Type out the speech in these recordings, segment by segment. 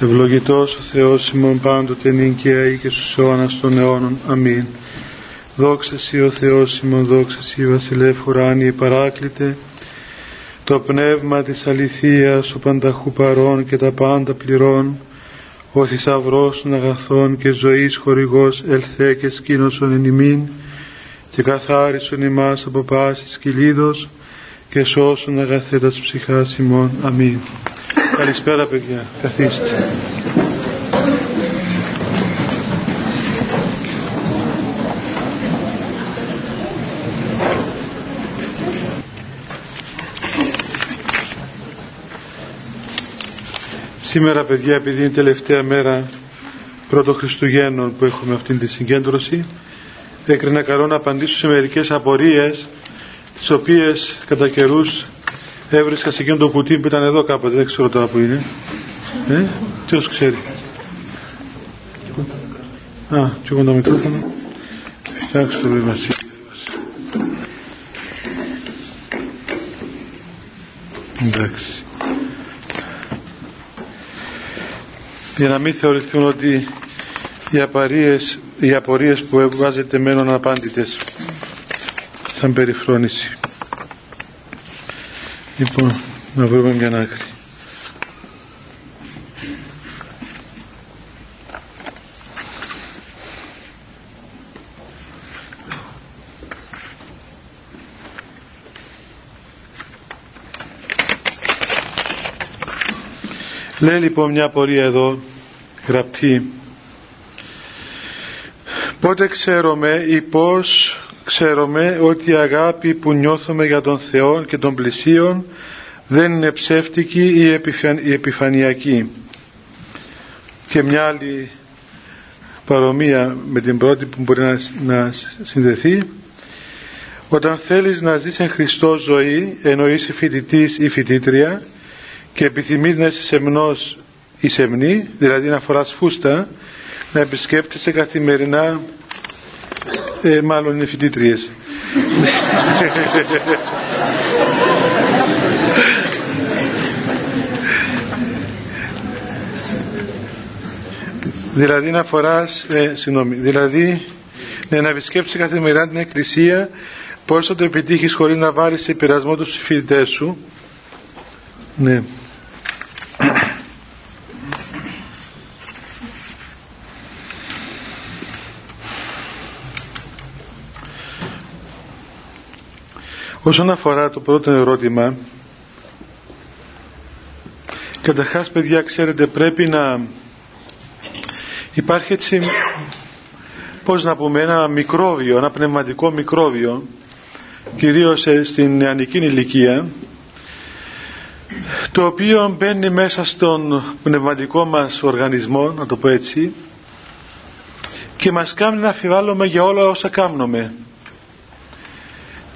Ευλογητός ο Θεός ημών πάντοτε νυν και στους αιώνας των αιώνων. Αμήν. Δόξα Σύ ο Θεός ημών, δόξα Σύ βασιλεύ ουράνιε παράκλητε, το πνεύμα της αληθείας, ο πανταχού παρών και τα πάντα πληρών, ο θησαυρός των αγαθών και ζωής χορηγός ελθέ και σκήνωσον εν ημίν, και καθάρισον ημάς από πάσης κυλίδος, και σώσον αγαθέτας ψυχάς ημών. Αμήν. Καλησπέρα παιδιά. Καθίστε. Σήμερα παιδιά επειδή είναι τελευταία μέρα πρώτο Χριστουγέννων που έχουμε αυτήν τη συγκέντρωση έκρινα καλό να απαντήσω σε μερικές απορίες τις οποίες κατά καιρούς έβρισκα σε εκείνο το κουτί που ήταν εδώ κάποτε, δεν ξέρω τώρα που είναι. Ε, ποιος ξέρει. Α, και εγώ το μικρόφωνο. Φτιάξτε το βήμα Εντάξει. Για να μην θεωρηθούν ότι οι απαρίες, οι απορίες που βάζετε μένουν απάντητες σαν περιφρόνηση. Λοιπόν, να βρούμε μια άκρη. Λέει λοιπόν μια πορεία εδώ γραπτή πότε ξέρουμε ή πώς ξέρουμε ότι η αγάπη που νιώθουμε για τον Θεό και τον πλησίον δεν είναι ψεύτικη ή επιφανειακή. Και μια άλλη παρομοία με την πρώτη που μπορεί να, να συνδεθεί όταν θέλεις να ζεις εν Χριστώ ζωή ενώ είσαι φοιτητής ή φοιτήτρια και επιθυμείς να είσαι σεμνός ή σεμνή δηλαδή να φοράς φούστα να επισκέπτεσαι καθημερινά ε, μάλλον είναι φοιτήτριες. δηλαδή να φοράς, ε, συγγνώμη, δηλαδή ναι, να επισκέψεις καθημερινά την εκκλησία πώς θα το επιτύχεις χωρίς να βάλεις σε πειρασμό τους φοιτητές σου. Ναι. Όσον αφορά το πρώτο ερώτημα, καταρχάς παιδιά ξέρετε πρέπει να υπάρχει έτσι πώς να πούμε ένα μικρόβιο, ένα πνευματικό μικρόβιο κυρίως στην νεανική ηλικία το οποίο μπαίνει μέσα στον πνευματικό μας οργανισμό να το πω έτσι και μας κάνει να αφιβάλλουμε για όλα όσα κάνουμε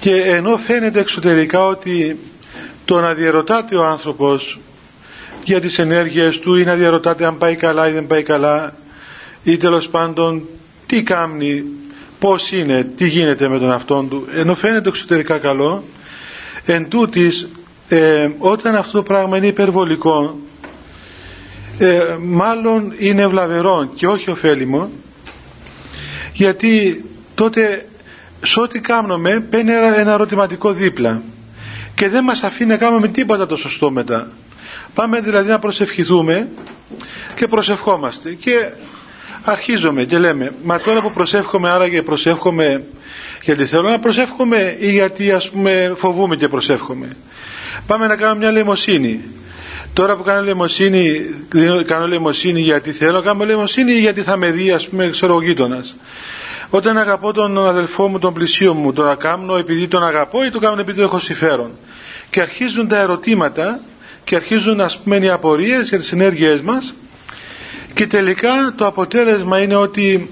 και ενώ φαίνεται εξωτερικά ότι το να διαρωτάται ο άνθρωπος για τις ενέργειες του ή να διαρωτάται αν πάει καλά ή δεν πάει καλά ή τέλος πάντων τι κάνει, πώς είναι, τι γίνεται με τον αυτόν του ενώ φαίνεται εξωτερικά καλό εν τούτης, ε, όταν αυτό το πράγμα είναι υπερβολικό ε, μάλλον είναι βλαβερό και όχι ωφέλιμο γιατί τότε σε ό,τι κάνουμε παίρνει ένα ερωτηματικό δίπλα. Και δεν μας αφήνει να κάνουμε τίποτα το σωστό μετά. Πάμε δηλαδή να προσευχηθούμε και προσευχόμαστε. Και αρχίζουμε και λέμε μα τώρα που προσεύχομαι άραγε προσεύχομαι γιατί θέλω να προσεύχομαι ή γιατί ας πούμε φοβούμαι και προσεύχομαι πάμε να κάνουμε μια λαιμοσύνη τώρα που κάνω λαιμοσύνη κάνω λαιμοσύνη γιατί θέλω να κάνω λαιμοσύνη ή γιατί θα με δει ας πούμε ξέρω ο γείτονας όταν αγαπώ τον αδελφό μου, τον πλησίο μου, τον κάνω επειδή τον αγαπώ ή το κάνω επειδή έχω συμφέρον. Και αρχίζουν τα ερωτήματα και αρχίζουν ας πούμε οι απορίες για τις ενέργειές μας και τελικά το αποτέλεσμα είναι ότι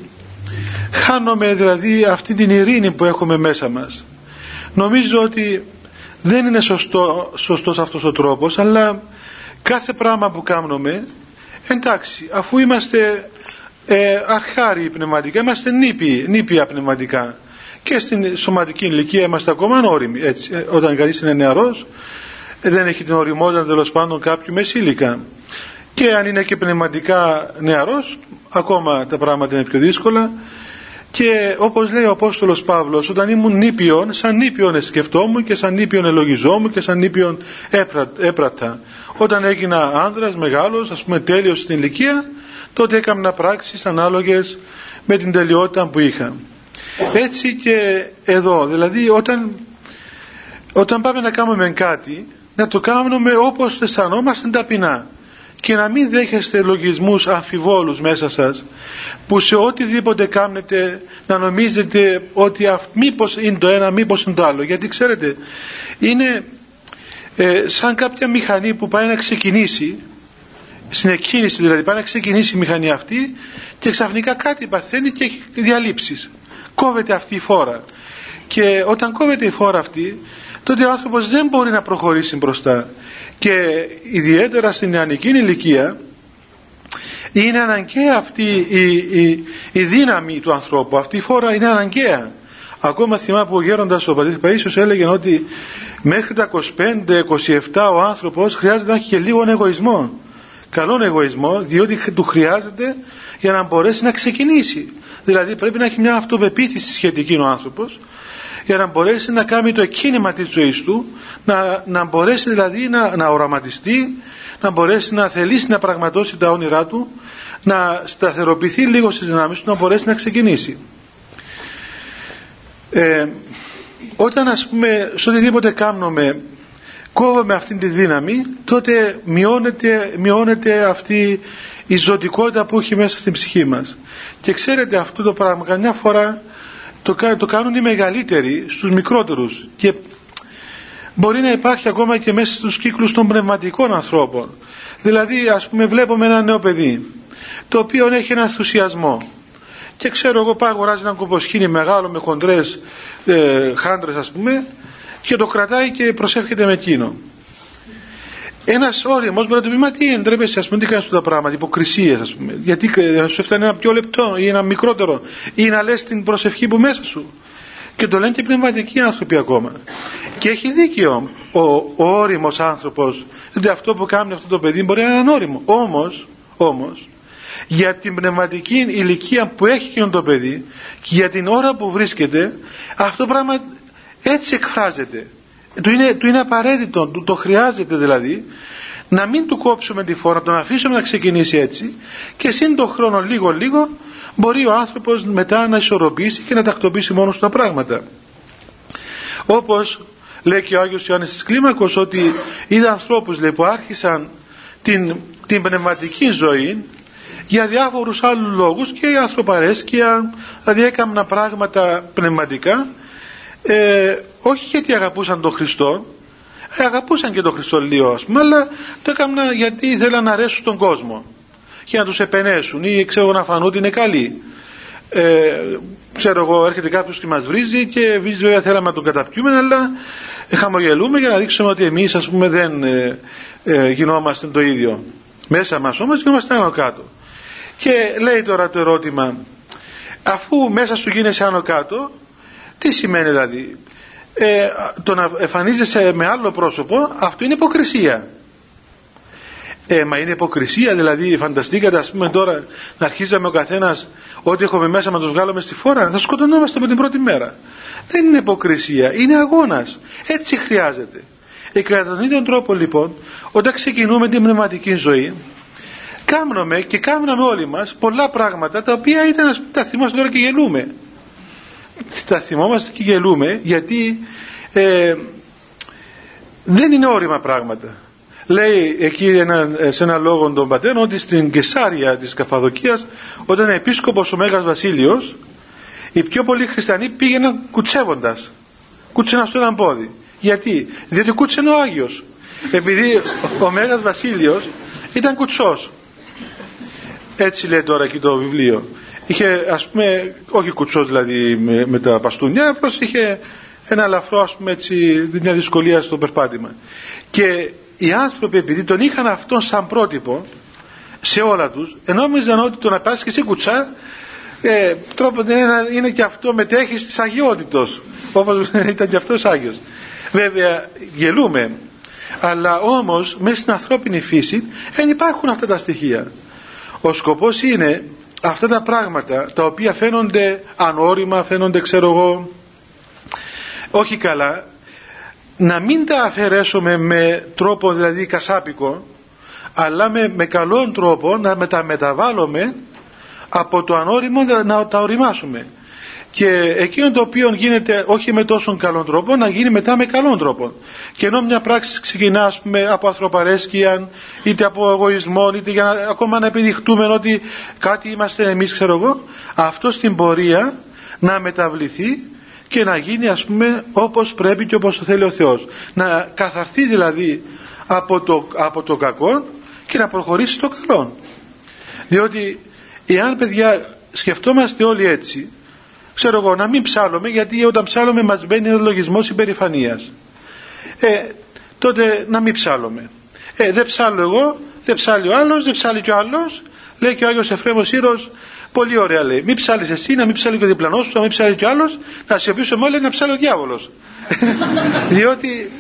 χάνουμε δηλαδή αυτή την ειρήνη που έχουμε μέσα μας. Νομίζω ότι δεν είναι σωστό, σωστός αυτός ο τρόπος αλλά κάθε πράγμα που κάνουμε εντάξει αφού είμαστε ε, αρχάριοι πνευματικά, είμαστε νήπιοι, νήπια πνευματικά. Και στην σωματική ηλικία είμαστε ακόμα ανώριμοι. Έτσι, ε, όταν κανείς είναι νεαρός, ε, δεν έχει την οριμότητα τέλος πάντων κάποιου μεσήλικα. και αν είναι και πνευματικά νεαρός ακόμα τα πράγματα είναι πιο δύσκολα και όπως λέει ο Απόστολος Παύλος όταν ήμουν νήπιον σαν νήπιον σκεφτόμουν και σαν νήπιον ελογιζόμουν και σαν νήπιον έπρατα όταν έγινα άνδρας μεγάλος ας πούμε τέλειος στην ηλικία τότε έκανα πράξεις ανάλογες με την τελειότητα που είχα. Έτσι και εδώ δηλαδή όταν όταν πάμε να κάνουμε κάτι να το κάνουμε όπως αισθανόμαστε ταπεινά. Και να μην δέχεστε λογισμούς αμφιβόλους μέσα σας που σε οτιδήποτε κάνετε να νομίζετε ότι αυ, μήπως είναι το ένα μήπως είναι το άλλο. Γιατί ξέρετε είναι ε, σαν κάποια μηχανή που πάει να ξεκινήσει στην εκκίνηση δηλαδή πάει να ξεκινήσει η μηχανή αυτή και ξαφνικά κάτι παθαίνει και έχει διαλύσεις κόβεται αυτή η φόρα. Και όταν κόβεται η φόρα αυτή τότε ο άνθρωπος δεν μπορεί να προχωρήσει μπροστά. Και ιδιαίτερα στην νεανική ηλικία είναι αναγκαία αυτή η, η, η, δύναμη του ανθρώπου. Αυτή η φόρα είναι αναγκαία ακόμα θυμάμαι που ο γέροντας ο πατήρ Παΐσιος έλεγε ότι μέχρι τα 25-27 ο άνθρωπος χρειάζεται να έχει και λίγο εγωισμό. Καλόν εγωισμό διότι του χρειάζεται για να μπορέσει να ξεκινήσει. Δηλαδή πρέπει να έχει μια αυτοπεποίθηση σχετική ο άνθρωπος για να μπορέσει να κάνει το εκκίνημα της ζωής του να, να μπορέσει δηλαδή να, να οραματιστεί να μπορέσει να θελήσει να πραγματώσει τα όνειρά του να σταθεροποιηθεί λίγο στις δυνάμεις του να μπορέσει να ξεκινήσει ε, όταν ας πούμε σε οτιδήποτε κάνουμε κόβουμε αυτή τη δύναμη τότε μειώνεται, μειώνεται αυτή η ζωτικότητα που έχει μέσα στην ψυχή μας. Και ξέρετε αυτό το πράγμα καμιά φορά το, το κάνουν οι μεγαλύτεροι στους μικρότερους. Και μπορεί να υπάρχει ακόμα και μέσα στους κύκλους των πνευματικών ανθρώπων. Δηλαδή ας πούμε βλέπουμε ένα νέο παιδί το οποίο έχει ένα ενθουσιασμό και ξέρω εγώ πάει αγοράζει ένα κομποσκίνη μεγάλο με χοντρές ε, χάντρες ας πούμε και το κρατάει και προσεύχεται με εκείνο ένας όριμος μπορεί να του πει: Μα τι εντρέπεσαι, ας πούμε, τι κάνεις αυτά τα πράγματα, υποκρισίες, ας πούμε. Γιατί να σου έφτανε ένα πιο λεπτό ή ένα μικρότερο, ή να λες την προσευχή που μέσα σου. Και το λένε και πνευματικοί άνθρωποι ακόμα. Και έχει δίκιο ο, ο όριμος άνθρωπος, ότι αυτό που κάνει αυτό το παιδί μπορεί να είναι όριμο. Όμως, όμως, για την πνευματική ηλικία που έχει εκείνο το παιδί και για την ώρα που βρίσκεται, αυτό το πράγμα έτσι εκφράζεται του είναι, του είναι απαραίτητο, του το χρειάζεται δηλαδή να μην του κόψουμε τη φόρα, να τον αφήσουμε να ξεκινήσει έτσι και σύν τον χρόνο λίγο λίγο μπορεί ο άνθρωπος μετά να ισορροπήσει και να τακτοποιήσει μόνος τα πράγματα. Όπως λέει και ο Άγιος Ιωάννης της Κλίμακος ότι είδα ανθρώπους λέει, που άρχισαν την, την πνευματική ζωή για διάφορους άλλους λόγους και η ανθρωπαρέσκεια, δηλαδή έκαναν πράγματα πνευματικά. Ε, όχι γιατί αγαπούσαν τον Χριστό ε, αγαπούσαν και τον Χριστό λίγο ας πούμε αλλά το έκαναν γιατί ήθελαν να αρέσουν τον κόσμο και να τους επενέσουν. Ή ξέρω να φανούν ότι είναι καλοί. Ε, ξέρω εγώ έρχεται κάποιος και μας βρίζει και εμείς βέβαια θέλαμε να τον καταπιούμε αλλά χαμογελούμε για να δείξουμε ότι εμείς ας πούμε δεν ε, ε, γινόμαστε το ίδιο. Μέσα μας όμως γινόμαστε άνω κάτω και λέει τώρα το ερώτημα αφού μέσα σου γίνεσαι άνω κάτω τι σημαίνει δηλαδή; Ε, το να εμφανίζεσαι με άλλο πρόσωπο αυτό είναι υποκρισία. Ε, μα είναι υποκρισία δηλαδή φανταστήκατε ας πούμε τώρα να αρχίζαμε ο καθένας ό,τι έχουμε μέσα να το βγάλουμε στη φόρα θα σκοτωνόμαστε με την πρώτη μέρα. Δεν είναι υποκρισία, είναι αγώνας. Έτσι χρειάζεται. Ε, κατά τον ίδιο τρόπο λοιπόν όταν ξεκινούμε την πνευματική ζωή κάνουμε και κάνουμε όλοι μας πολλά πράγματα τα οποία ήταν τα θυμάστε τώρα και γελούμε τα θυμόμαστε και γελούμε γιατί ε, δεν είναι όρημα πράγματα. Λέει εκεί ένα, σε ένα λόγο των πατέρων ότι στην Κεσάρια της Καφαδοκίας όταν επίσκοπος ο Μέγας Βασίλειος οι πιο πολλοί χριστιανοί πήγαιναν κουτσεύοντας. Κούτσεναν στο έναν πόδι. Γιατί, διότι κούτσενε ο Άγιος. Επειδή ο Μέγας Βασίλειος ήταν κουτσός. Έτσι λέει τώρα εκεί το βιβλίο. Είχε ας πούμε όχι κουτσό δηλαδή με, με τα παστούνια απλώς είχε ένα ελαφρό ας πούμε έτσι μια δυσκολία στο περπάτημα. Και οι άνθρωποι επειδή τον είχαν αυτόν σαν πρότυπο σε όλα τους ενόμιζαν ότι το να πας και εσύ κουτσά ε, τρόπο είναι, είναι και αυτό μετέχεις της αγιότητος όπως ήταν και αυτός Άγιος. Βέβαια γελούμε αλλά όμως μέσα στην ανθρώπινη φύση δεν υπάρχουν αυτά τα στοιχεία ο σκοπός είναι αυτά τα πράγματα τα οποία φαίνονται ανώριμα φαίνονται ξέρω εγώ όχι καλά να μην τα αφαιρέσουμε με τρόπο δηλαδή κασάπικο αλλά με, με καλόν τρόπο να μεταβάλουμε από το ανώριμο να τα οριμάσουμε και εκείνο το οποίο γίνεται όχι με τόσο καλόν τρόπο να γίνει μετά με καλόν τρόπο. Και ενώ μια πράξη ξεκινά ας πούμε, από ανθρωπαρέσκεια είτε από εγωισμό είτε για να, ακόμα να επιδειχτούμε ότι κάτι είμαστε εμείς ξέρω εγώ αυτό στην πορεία να μεταβληθεί και να γίνει ας πούμε όπως πρέπει και όπως το θέλει ο Θεός. Να καθαρθεί δηλαδή από το, από το κακό και να προχωρήσει στο καλό διότι εάν παιδιά σκεφτόμαστε όλοι έτσι ξέρω εγώ να μην ψάλλουμε γιατί όταν ψάλλουμε μας μπαίνει ο λογισμός υπερηφανίας. Ε, τότε να μην ψάλλουμε ε, δεν ψάλλω εγώ δεν ψάλλει ο άλλος δεν ψάλλει και ο άλλος. Λέει και ο Άγιος Εφραίμος Ήρος πολύ ωραία λέει μην ψάλλεις εσύ να μην ψάλλει και ο διπλανός σου να μην ψάλλει και ο άλλος να σιωπήσουμε όλοι να ψάλλει ο διάβολος διότι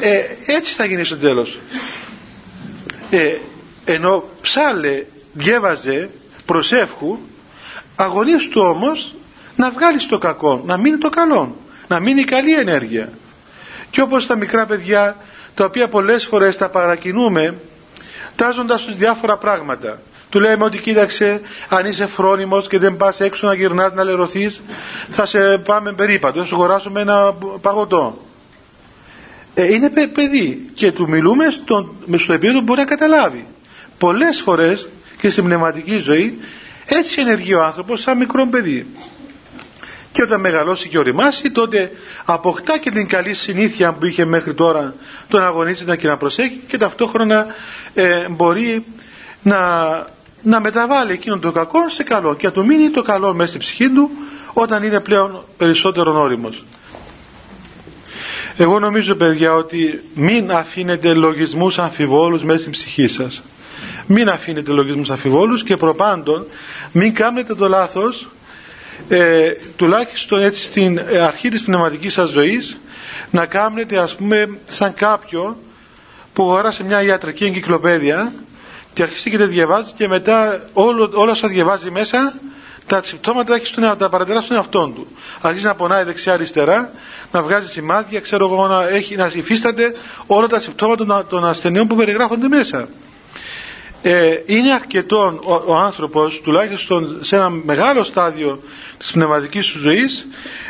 ε, έτσι θα γίνει στο τέλος. Ε, ενώ ψάλε διέβαζε προσεύχου αγωνίστου όμως να βγάλεις το κακό, να μείνει το καλό, να μείνει η καλή ενέργεια. Και όπως τα μικρά παιδιά, τα οποία πολλές φορές τα παρακινούμε, τάζοντας τους διάφορα πράγματα. Του λέμε ότι κοίταξε, αν είσαι φρόνιμος και δεν πας έξω να γυρνάς να λερωθείς, θα σε πάμε περίπατο, θα σου αγοράσουμε ένα παγωτό. Ε, είναι παιδί και του μιλούμε στο, στο επίπεδο που μπορεί να καταλάβει. Πολλές φορές και στην πνευματική ζωή έτσι ενεργεί ο άνθρωπος σαν μικρό παιδί και όταν μεγαλώσει και οριμάσει τότε αποκτά και την καλή συνήθεια που είχε μέχρι τώρα το να αγωνίζεται και να προσέχει και ταυτόχρονα ε, μπορεί να, να μεταβάλει εκείνο το κακό σε καλό και να του μείνει το καλό μέσα στην ψυχή του όταν είναι πλέον περισσότερο όριμος. Εγώ νομίζω παιδιά ότι μην αφήνετε λογισμούς αμφιβόλους μέσα στην ψυχή σας. Μην αφήνετε λογισμούς αμφιβόλους και προπάντων μην κάνετε το λάθος ε, τουλάχιστον έτσι στην αρχή της πνευματικής σας ζωής να κάνετε ας πούμε σαν κάποιο που αγοράσει μια ιατρική εγκυκλοπαίδεια και αρχίσει και τα διαβάζει και μετά όλο, όλα όσα διαβάζει μέσα τα συμπτώματα έχει στον, τα παρατηρά στον εαυτό του. Αρχίζει να πονάει δεξιά-αριστερά, να βγάζει σημάδια, ξέρω εγώ, να, έχει, να υφίσταται όλα τα συμπτώματα των ασθενειών που περιγράφονται μέσα ε, είναι αρκετό ο, ο άνθρωπος τουλάχιστον σε ένα μεγάλο στάδιο της πνευματικής του ζωής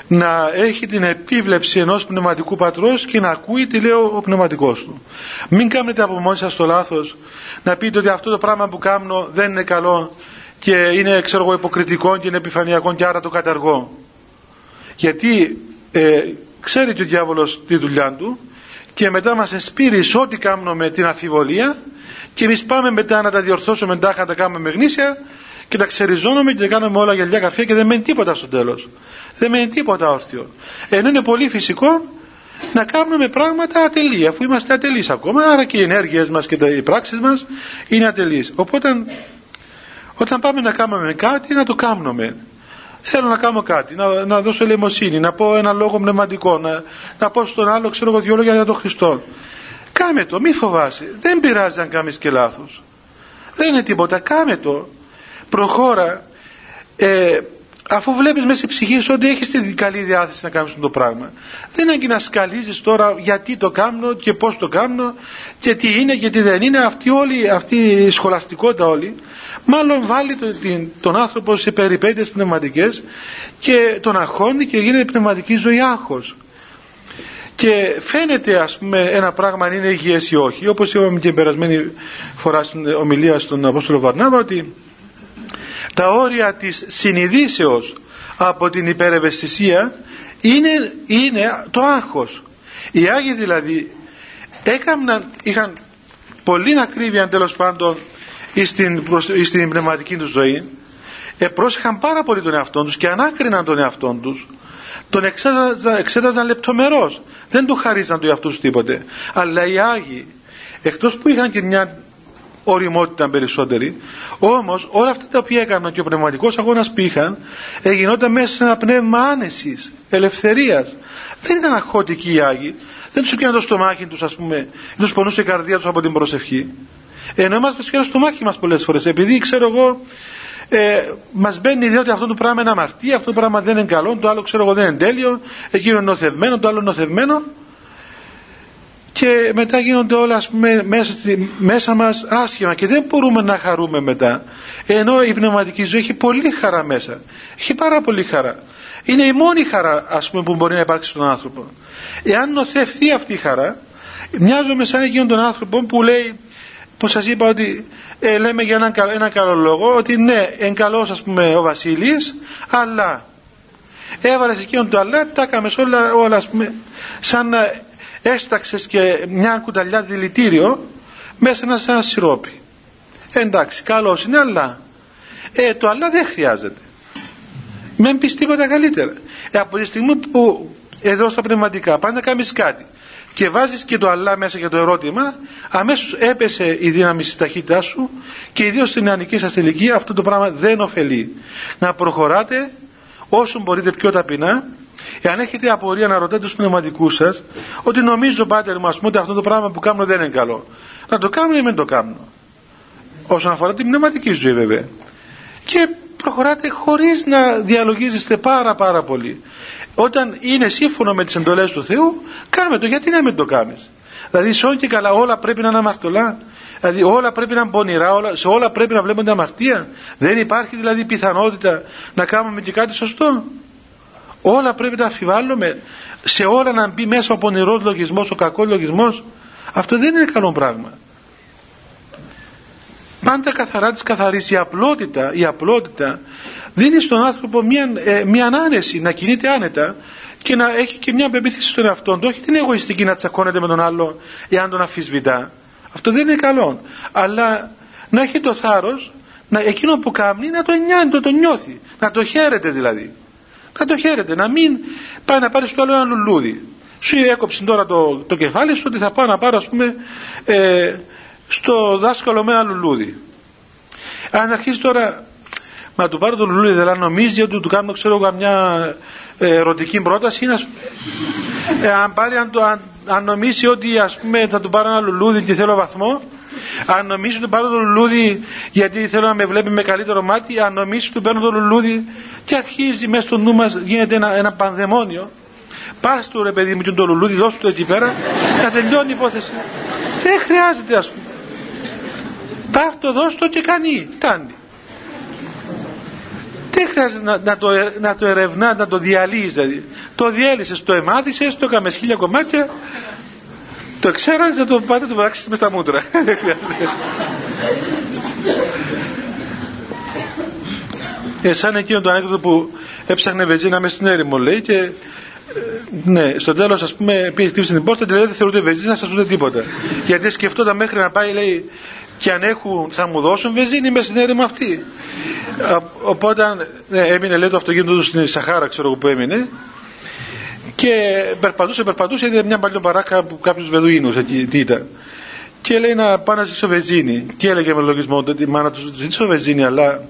να έχει την επίβλεψη ενός πνευματικού πατρός και να ακούει τι λέει ο, πνευματικός του. Μην κάνετε από μόνοι σας το λάθος να πείτε ότι αυτό το πράγμα που κάνω δεν είναι καλό και είναι ξέρω εγώ υποκριτικό και είναι επιφανειακό και άρα το καταργώ. Γιατί ε, ξέρει και ο διάβολος τη δουλειά του και μετά μας εσπείρεις σε ό,τι κάνουμε την αφιβολία και εμείς πάμε μετά να τα διορθώσουμε τάχα να τα κάνουμε με γνήσια και τα ξεριζώνουμε και τα κάνουμε όλα γυαλιά καφέ και δεν μένει τίποτα στο τέλος. Δεν μένει τίποτα όρθιο. Ενώ είναι πολύ φυσικό να κάνουμε πράγματα ατελεί, αφού είμαστε ατελείς ακόμα, άρα και οι ενέργειες μας και οι πράξεις μας είναι ατελείς. Οπότε όταν πάμε να κάνουμε κάτι, να το κάνουμε. Θέλω να κάνω κάτι, να, να δώσω ελεημοσύνη, να πω ένα λόγο πνευματικό, να, να πω στον άλλο, ξέρω εγώ, δυο λόγια για τον Χριστό. Κάμε το, μη φοβάσαι. Δεν πειράζει αν κάνεις και λάθος. Δεν είναι τίποτα, κάμε το. Προχώρα. Ε, αφού βλέπεις μέσα στη ψυχή σου ότι έχεις την καλή διάθεση να κάνεις το πράγμα. Δεν είναι να σκαλίζεις τώρα γιατί το κάνω και πώς το κάνω και τι είναι και τι δεν είναι. Αυτή, όλη, αυτή η σχολαστικότητα όλη μάλλον βάλει τον, τον άνθρωπο σε περιπέτειες πνευματικές και τον αγχώνει και γίνεται πνευματική ζωή άγχος και φαίνεται ας πούμε ένα πράγμα αν είναι υγιές ή όχι όπως είπαμε και την περασμένη φορά στην ομιλία στον Απόστολο Βαρνάβα ότι τα όρια της συνειδήσεως από την υπερευαισθησία είναι, είναι το άγχος. Οι Άγιοι δηλαδή έκαναν, είχαν πολύ ακρίβεια τέλος πάντων στην, στην πνευματική τους ζωή πρόσεχαν πάρα πολύ τον εαυτό τους και ανάκριναν τον εαυτό τους τον εξέταζαν, εξέταζαν λεπτομερώς. Δεν του χαρίζαν τους εαυτού τίποτε. Αλλά οι Άγιοι εκτός που είχαν και μια οριμότητα περισσότερη. Όμως όλα αυτά τα οποία έκαναν και ο πνευματικός αγώνας που είχαν γινόταν μέσα σε ένα πνεύμα άνεσης, ελευθερίας. Δεν ήταν αχώτικοι οι Άγιοι. Δεν τους έπιανε το στομάχι τους, ας πούμε, τους πονούσε η καρδιά τους από την προσευχή. Ενώ είμαστε στο στομάχι μας πολλές φορές, επειδή ξέρω εγώ, ε, μας μπαίνει η ιδέα ότι αυτό το πράγμα είναι αμαρτία, αυτό το πράγμα δεν είναι καλό, το άλλο ξέρω εγώ δεν είναι τέλειο, εκείνο είναι νοθευμένο, το άλλο νοθευμένο. Και μετά γίνονται όλα ας πούμε, μέσα, στη, μέσα μας άσχημα και δεν μπορούμε να χαρούμε μετά. Ενώ η πνευματική ζωή έχει πολύ χαρά μέσα. Έχει πάρα πολύ χαρά. Είναι η μόνη χαρά ας πούμε, που μπορεί να υπάρξει στον άνθρωπο. Εάν νοθευθεί αυτή η χαρά, μοιάζομαι σαν εκείνον τον άνθρωπο που λέει, που σας είπα ότι ε, λέμε για έναν, ένα καλό λόγο, ότι ναι, εν καλός ας πούμε ο Βασίλης, αλλά έβαλες εκείνον το αλλά, τα έκαμε όλα, όλα ας πούμε, σαν να έσταξες και μια κουταλιά δηλητήριο μέσα να σαν σιρόπι. Εντάξει, καλός είναι, αλλά ε, το αλλά δεν χρειάζεται. Μην πεις τίποτα καλύτερα. Ε, από τη στιγμή που εδώ στα πνευματικά πάντα να κάνεις κάτι και βάζεις και το αλλά μέσα για το ερώτημα αμέσως έπεσε η δύναμη στη ταχύτητά σου και ιδίως στην νεανική σας ηλικία αυτό το πράγμα δεν ωφελεί να προχωράτε όσο μπορείτε πιο ταπεινά εάν έχετε απορία να ρωτάτε τους πνευματικούς σας ότι νομίζω πάτερ μου ότι αυτό το πράγμα που κάνω δεν είναι καλό. Να το κάνω ή μην το κάνω. Όσον αφορά την πνευματική ζωή βέβαια. Και προχωράτε χωρίς να διαλογίζεστε πάρα πάρα πολύ. Όταν είναι σύμφωνο με τις εντολές του Θεού κάμε το γιατί να μην το κάνεις. Δηλαδή σε και καλά όλα πρέπει να είναι αμαρτωλά. Δηλαδή όλα πρέπει να είναι πονηρά όλα, σε όλα πρέπει να βλέπονται αμαρτία. Δεν υπάρχει δηλαδή πιθανότητα να κάνουμε και κάτι σωστό όλα πρέπει να αφιβάλλουμε σε όλα να μπει μέσα ο πονηρός λογισμός ο κακός λογισμός. Αυτό δεν είναι καλό πράγμα. Πάντα καθαρά της καθαρής. Η απλότητα, η απλότητα δίνει στον άνθρωπο μια, ε, μια άνεση να κινείται άνετα και να έχει και μια πεποίθηση στον εαυτό του. Όχι την εγωιστική να τσακώνεται με τον άλλο εάν τον αφισβητά. Αυτό δεν είναι καλό. Αλλά να έχει το θάρρος να, εκείνο που κάνει να το νιάνει, το, το νιώθει. Να το χαίρεται δηλαδή να το χαίρεται, να μην πάει να πάρει στο άλλο ένα λουλούδι σου έκοψε τώρα το, το κεφάλι σου ότι θα πάω να πάρω ας πούμε ε, στο δάσκαλο με ένα λουλούδι. Αν αρχίσει τώρα να του πάρω το λουλούδι, δηλαδή νομίζει ότι του κάνω ξέρω καμιά ε, ερωτική πρόταση, είναι, ε, αν, πάρει, αν, το, αν, αν, νομίσει ότι ας πούμε θα του πάρω ένα λουλούδι και θέλω βαθμό, αν νομίσει ότι πάρω το λουλούδι γιατί θέλω να με βλέπει με καλύτερο μάτι, αν νομίσει ότι παίρνω το λουλούδι και αρχίζει μέσα στο νου μας γίνεται ένα, ένα πανδαιμόνιο. Πας του ρε παιδί μου και το λουλούδι, δώσ' το εκεί πέρα, να τελειώνει η υπόθεση. Δεν χρειάζεται ας πούμε. Πάρ' το δώσ' το και κάνει. Κάνει. Δεν χρειάζεται να, να, το, να το ερευνάς, να το διαλύεις. Δηλαδή. Το διέλυσες, το εμάθησες, το έκαμες χίλια κομμάτια. Το ξέρεις να το πάτε το πράξεις μες στα μούτρα. ε, σαν εκείνο το ανέκδοτο που έψαχνε βεζίνα μέσα στην έρημο λέει και ε, ναι, στο τέλος, ας πούμε, πήγε χτύπησε την πόρτα, δηλαδή δεν θεωρούνται βεζίνα, σας ούτε τίποτα. Γιατί σκεφτόταν μέχρι να πάει, λέει, και αν έχουν, θα μου δώσουν βεζίνη με στην έρημο αυτή. Οπότε ναι, έμεινε λέει το αυτοκίνητο του στην Σαχάρα ξέρω εγώ που έμεινε και περπατούσε, περπατούσε, είδε μια παλιό παράκα που κάποιους Βεδουίνους εκεί τι ήταν. Και λέει να πάω να ζήσω βεζίνη. Και έλεγε με λογισμό ότι η μάνα τους ζήσω βεζίνη, αλλά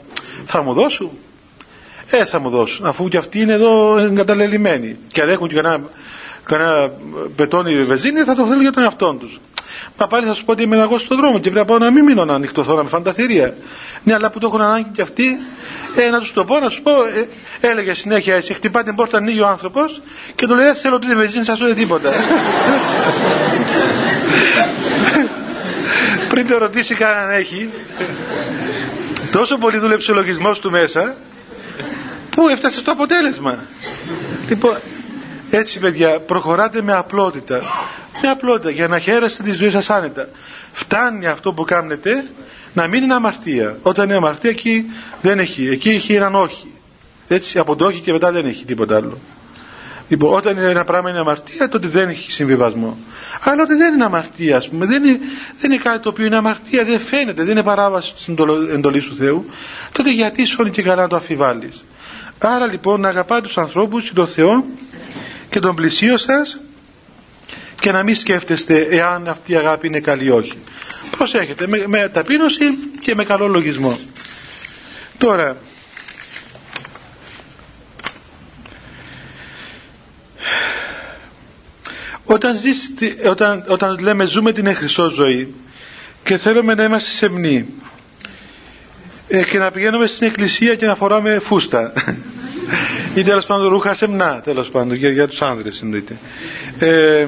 θα μου δώσουν. Ε, θα μου δώσουν, αφού και αυτοί είναι εδώ εγκαταλελειμμένοι. Και αν έχουν και κανένα, κανένα πετόνι βεζίνη, θα το θέλουν για τον εαυτό τους. Μα πάλι θα σου πω ότι είμαι εγώ στον δρόμο και πρέπει να πάω να μην μείνω να ανοιχτωθώ, να με φανταθυρία. Ναι, αλλά που το έχουν ανάγκη και αυτοί, ε, να τους το πω, να σου πω, ε, έλεγε συνέχεια έτσι, χτυπά την πόρτα, ανοίγει ο άνθρωπος και του λέει: Δεν θέλω ούτε βεζίνη, σας ούτε τίποτα. Πριν το ρωτήσει κανέναν έχει, τόσο πολύ δούλεψε ο λογισμός του μέσα, που έφτασε στο αποτέλεσμα. Λοιπόν, έτσι παιδιά, προχωράτε με απλότητα. Με απλότητα, για να χαίρεστε τη ζωή σας άνετα. Φτάνει αυτό που κάνετε να μην είναι αμαρτία. Όταν είναι αμαρτία εκεί δεν έχει. Εκεί έχει έναν όχι. Έτσι, από το όχι και μετά δεν έχει τίποτα άλλο. Λοιπόν, όταν ένα πράγμα είναι αμαρτία, τότε δεν έχει συμβιβασμό. Αλλά όταν δεν είναι αμαρτία, ας πούμε, δεν είναι, δεν είναι κάτι το οποίο είναι αμαρτία, δεν φαίνεται, δεν είναι παράβαση τη εντολή του Θεού, τότε γιατί σου και καλά να το αφιβάλλεις. Άρα λοιπόν να αγαπάτε τους ανθρώπους και τον Θεό και τον πλησίο σας και να μην σκέφτεστε εάν αυτή η αγάπη είναι καλή ή όχι. Προσέχετε με, με ταπείνωση και με καλό λογισμό. Τώρα, όταν, ζεις, όταν, όταν λέμε ζούμε την χρυσό ζωή και θέλουμε να είμαστε σεμνοί ε, και να πηγαίνουμε στην εκκλησία και να φοράμε φούστα. Ή τέλος πάντων ρούχα σεμνά τέλος πάντων για, για τους άνδρες εννοείται. Ε,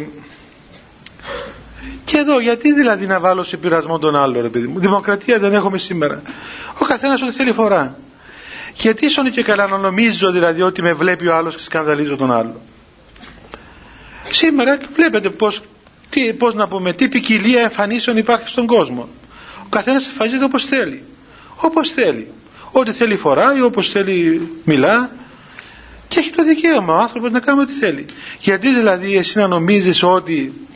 και εδώ γιατί δηλαδή να βάλω σε πειρασμό τον άλλο ρε παιδί μου; Δημοκρατία δεν έχουμε σήμερα. Ο καθένας ό,τι θέλει φορά. Γιατί ίσον και καλά να νομίζω δηλαδή ότι με βλέπει ο άλλος και σκανδαλίζω τον άλλο; Σήμερα βλέπετε πως, τι, πώς να πούμε τι ποικιλία εμφανίσεων υπάρχει στον κόσμο. Ο καθένας εμφανίζεται όπως θέλει όπως θέλει. Ό,τι θέλει φοράει όπως θέλει μιλά. Και έχει το δικαίωμα ο άνθρωπος να κάνει ό,τι θέλει. Γιατί δηλαδή εσύ να νομίζεις ότι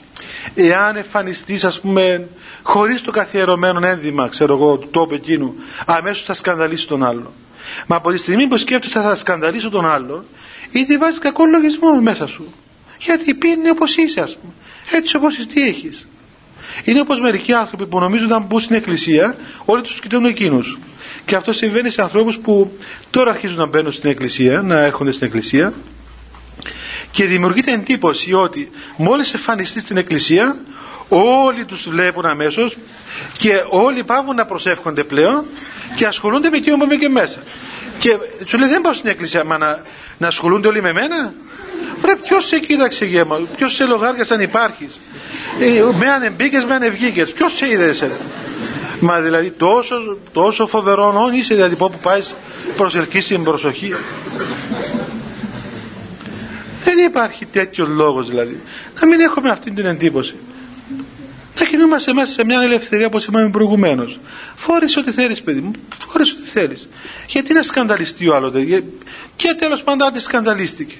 εάν εμφανιστείς ας πούμε χωρίς το καθιερωμένο ένδυμα ξέρω εγώ του τόπου εκείνου αμέσως θα σκανδαλίσεις τον άλλο μα από τη στιγμή που σκέφτεσαι θα σκανδαλίσω τον άλλο ήδη βάζεις κακό λογισμό μέσα σου. Γιατί πίνει όπως είσαι ας πούμε. Έτσι όπως εσύ τι έχεις είναι όπως μερικοί άνθρωποι που νομίζουν να μπουν στην εκκλησία όλοι τους κοιτούν εκείνους. Και αυτό συμβαίνει σε ανθρώπους που τώρα αρχίζουν να μπαίνουν στην εκκλησία να έρχονται στην εκκλησία. Και δημιουργείται εντύπωση ότι μόλις εμφανιστεί στην εκκλησία όλοι τους βλέπουν αμέσως και όλοι πάβουν να προσεύχονται πλέον και ασχολούνται με εκείνο που είμαι και μέσα. Και σου λέει δεν πάω στην εκκλησία μα να, να ασχολούνται όλοι με μένα Βρε ποιος σε κοίταξε γέμα, ποιος σε λογάριασε αν υπάρχεις. Ε, με ανεμπίκες, με ανευγίκες, ποιος σε είδε εσένα. Μα δηλαδή τόσο, τόσο φοβερό είσαι δηλαδή που πάεις προσελκύσει την προσοχή. Δεν υπάρχει τέτοιος λόγος δηλαδή. Να μην έχουμε αυτή την εντύπωση. Να κινούμαστε μέσα σε μια ελευθερία όπως είπαμε προηγουμένως. Φόρησε ό,τι θέλεις παιδί μου. Φόρησε ό,τι θέλεις. Γιατί να σκανδαλιστεί ο άλλος. Και τέλος πάντων τι σκανδαλίστηκε.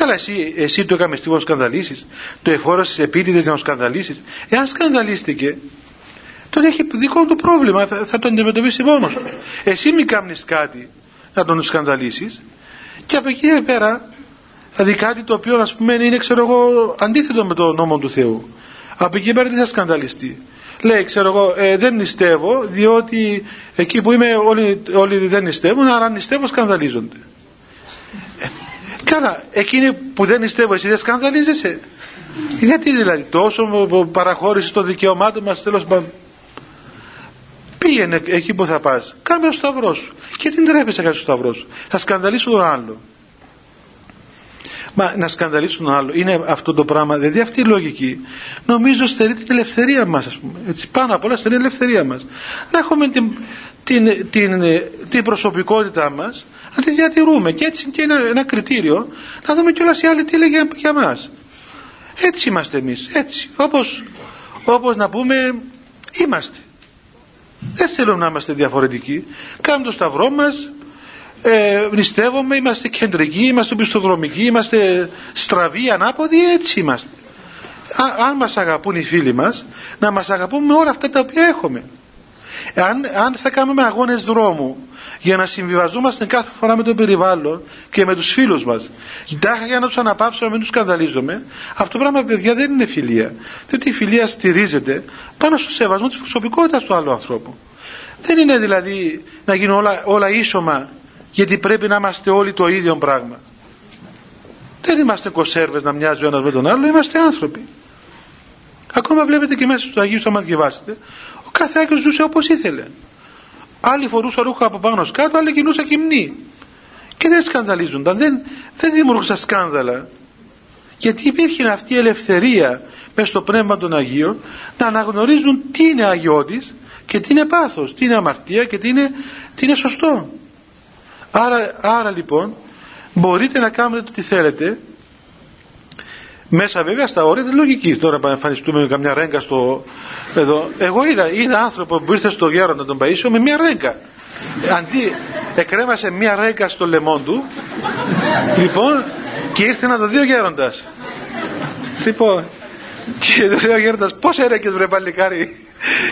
Ε, καλά, εσύ, εσύ το έκαμε στιγμή να σκανδαλίσεις, το εφόρασες επίτηδες να σκανδαλίσεις. Εάν σκανδαλίστηκε, τότε έχει δικό του πρόβλημα, θα, θα το αντιμετωπίσει μόνος Εσύ μην κάνει κάτι να τον σκανδαλίσεις και από εκεί πέρα δηλαδή κάτι το οποίο ας πούμε είναι ξέρω εγώ αντίθετο με το νόμο του Θεού. Από εκεί πέρα τι θα σκανδαλιστεί; Λέει, ξέρω εγώ, ε, δεν νηστεύω, διότι εκεί που είμαι όλοι, όλοι δεν νηστεύουν, άρα νηστεύω σκανδαλίζονται. Ε, Καλά, εκείνοι που δεν νηστεύω εσύ δεν σκανδαλίζεσαι. Γιατί δηλαδή τόσο παραχώρηση των δικαιωμάτων μας τέλος πάντων. Πήγαινε εκεί που θα πας. Κάμε το σταυρός σου. Και τι τρέπεσαι κάτι στο σταυρός σου. Θα σκανδαλίσω τον άλλο. Μα να σκανδαλίσουν τον άλλο είναι αυτό το πράγμα, δηλαδή αυτή η λογική νομίζω στερεί την ελευθερία μας ας πούμε, έτσι, πάνω απ' όλα στερεί την ελευθερία μας να έχουμε την, την, την, την προσωπικότητά μας να τη διατηρούμε. Και έτσι και ένα, ένα κριτήριο να δούμε κιόλας οι άλλοι τι λέγει για μας. Έτσι είμαστε εμείς. Έτσι. Όπως, όπως να πούμε είμαστε. Δεν θέλουμε να είμαστε διαφορετικοί. Κάνουμε το σταυρό μας ε, νηστεύουμε, είμαστε κεντρικοί, είμαστε πιστοδρομικοί, είμαστε στραβοί, ανάποδοι, έτσι είμαστε. Α, αν μας αγαπούν οι φίλοι μας, να μας αγαπούν με όλα αυτά τα οποία έχουμε. Αν, αν θα κάνουμε αγώνες δρόμου για να συμβιβαζόμαστε κάθε φορά με το περιβάλλον και με τους φίλους μας κοιτάχα για να τους αναπαύσουμε, να μην τους σκανδαλίζουμε αυτό το πράγμα παιδιά δεν είναι φιλία. Διότι η φιλία στηρίζεται πάνω στο σεβασμό της προσωπικότητας του άλλου ανθρώπου. Δεν είναι δηλαδή να γίνουν όλα, όλα ίσωμα γιατί πρέπει να είμαστε όλοι το ίδιο πράγμα. Δεν είμαστε κοσέρβες να μοιάζει ο ένας με τον άλλο είμαστε άνθρωποι ακόμα βλέπετε και μέσα στους Αγίους άμα διαβάσετε ο κάθε Άγιος ζούσε όπως ήθελε. Άλλοι φορούσαν ρούχα από πάνω κάτω άλλοι κινούσαν κυμνή. Και δεν σκανδαλίζονταν δεν, δεν δημιουργούσαν σκάνδαλα. Γιατί υπήρχε αυτή η ελευθερία μέσα στο πνεύμα των Αγίων να αναγνωρίζουν τι είναι αγιώτης και τι είναι πάθος, τι είναι αμαρτία και τι είναι, τι είναι σωστό. Άρα, άρα λοιπόν μπορείτε να κάνετε το τι θέλετε μέσα βέβαια στα όρια της λογικής. Τώρα να εμφανιστούμε με καμιά ρέγγα στο εδώ. Εγώ είδα, είδα άνθρωπο που ήρθε στο γέροντα τον Παΐσιο με μια ρέγγα αντί εκρέμασε μια ρέγγα στο λαιμό του λοιπόν και ήρθε να το δει ο γέροντας. Λοιπόν και το λέει ο γέροντας πως έρεκες βρε παλικάρι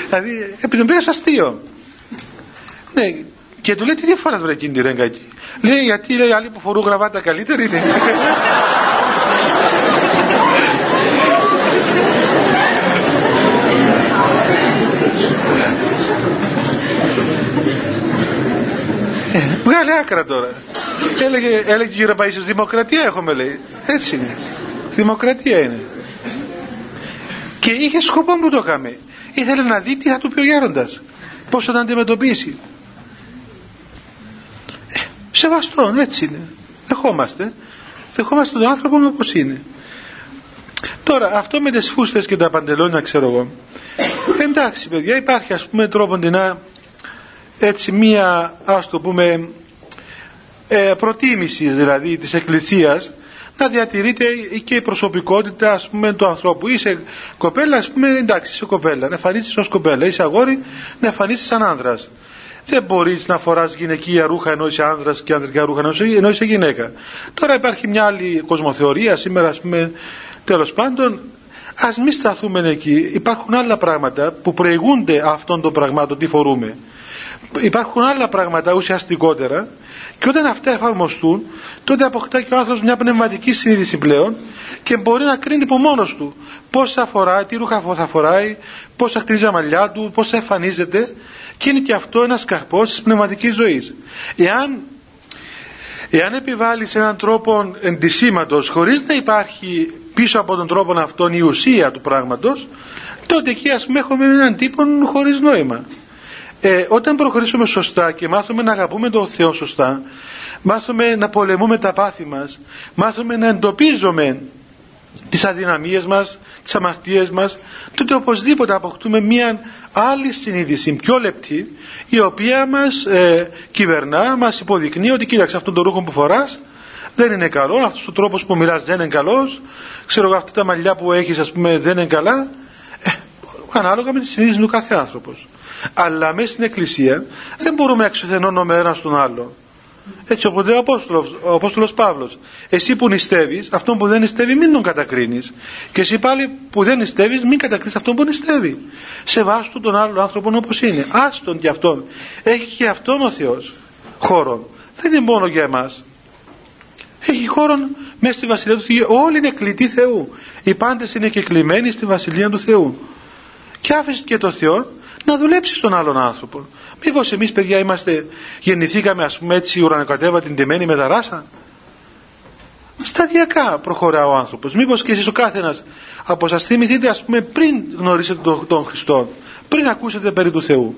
δηλαδή επειδή τον αστείο. Ναι και του λέει τι διαφορά βρε εκείνη τη ρέγγα εκεί. Λέει γιατί λέει άλλοι που φορούν γραβάτα καλύτερη είναι. Βγάλε άκρα τώρα. Έλεγε, έλεγε γύρω πάει δημοκρατία έχουμε λέει. Έτσι είναι. Δημοκρατία είναι. και είχε σκοπό που το έκαμε ήθελε να δει τι θα του πει ο γέροντας πώς θα τον αντιμετωπίσει ε, σεβαστόν έτσι είναι δεχόμαστε δεχόμαστε τον άνθρωπο όπως είναι τώρα αυτό με τις φούστες και τα παντελόνια ξέρω εγώ εντάξει παιδιά υπάρχει ας πούμε τρόπο να έτσι μία ας το πούμε ε, προτίμηση δηλαδή της εκκλησίας να διατηρείται και η προσωπικότητα ας πούμε του ανθρώπου. Είσαι κοπέλα ας πούμε εντάξει είσαι κοπέλα. Να εμφανίσεις ως κοπέλα. Είσαι αγόρι να εμφανίσεις σαν άνδρας. Δεν μπορείς να φοράς γυναικεία ρούχα ενώ είσαι άνδρας και ανδρικά ρούχα ενώ είσαι γυναίκα. Τώρα υπάρχει μια άλλη κοσμοθεωρία σήμερα ας πούμε τέλος πάντων. Ας μην σταθούμε εκεί. Υπάρχουν άλλα πράγματα που προηγούνται αυτών των πραγμάτων τι φορούμε υπάρχουν άλλα πράγματα ουσιαστικότερα και όταν αυτά εφαρμοστούν τότε αποκτά και ο άνθρωπος μια πνευματική συνείδηση πλέον και μπορεί να κρίνει από μόνος του πώς θα φοράει, τι ρούχα θα φοράει πώς θα χτίζει τα μαλλιά του, πώς θα εμφανίζεται και είναι και αυτό ένας καρπός της πνευματικής ζωής. Εάν Εάν επιβάλλεις έναν τρόπο εντυσίματος χωρίς να υπάρχει πίσω από τον τρόπο αυτόν η ουσία του πράγματος τότε εκεί ας πούμε έχουμε έναν τύπο χωρίς νόημα ε, όταν προχωρήσουμε σωστά και μάθουμε να αγαπούμε τον Θεό σωστά μάθουμε να πολεμούμε τα πάθη μας μάθουμε να εντοπίζουμε τις αδυναμίες μας τις αμαρτίες μας τότε οπωσδήποτε αποκτούμε μια άλλη συνείδηση πιο λεπτή η οποία μας ε, κυβερνά μας υποδεικνύει ότι κοίταξε αυτόν τον ρούχο που φοράς δεν είναι καλός αυτός ο τρόπος που μιλάς δεν είναι καλός ξέρω εγώ αυτά τα μαλλιά που έχεις ας πούμε δεν είναι καλά. Ε, ανάλογα με τη συνείδηση του κάθε άνθρωπος αλλά μέσα στην εκκλησία δεν μπορούμε να εξουθενώνουμε ένας στον άλλο. Έτσι οπότε ο Απόστολος, ο Απόστολος Παύλος εσύ που νηστεύεις αυτόν που δεν νηστεύει μην τον κατακρίνεις. Και εσύ πάλι που δεν νηστεύεις μην κατακρίνεις αυτόν που νηστεύει. Σεβάστου τον άλλον άνθρωπο όπως είναι. Άστον και αυτόν. Έχει και αυτόν ο Θεός χώρο δεν είναι μόνο για εμάς. Έχει χώρο μέσα στη Βασιλεία του Θεού. Όλοι είναι κλητοί Θεού. Οι πάντες είναι και κλειμένοι στη Βασιλεία του Θεού. Και άφησε και το Θεό να δουλέψεις στον άλλον άνθρωπο. Μήπως εμείς παιδιά είμαστε, γεννηθήκαμε ας πούμε έτσι ουρανοκατέβα την με τα ράσα; Σταδιακά προχωρά ο άνθρωπος. Μήπως και εσείς ο κάθε ένα από σας θυμηθείτε ας πούμε πριν γνωρίσετε τον, τον Χριστό, πριν ακούσετε περί του Θεού.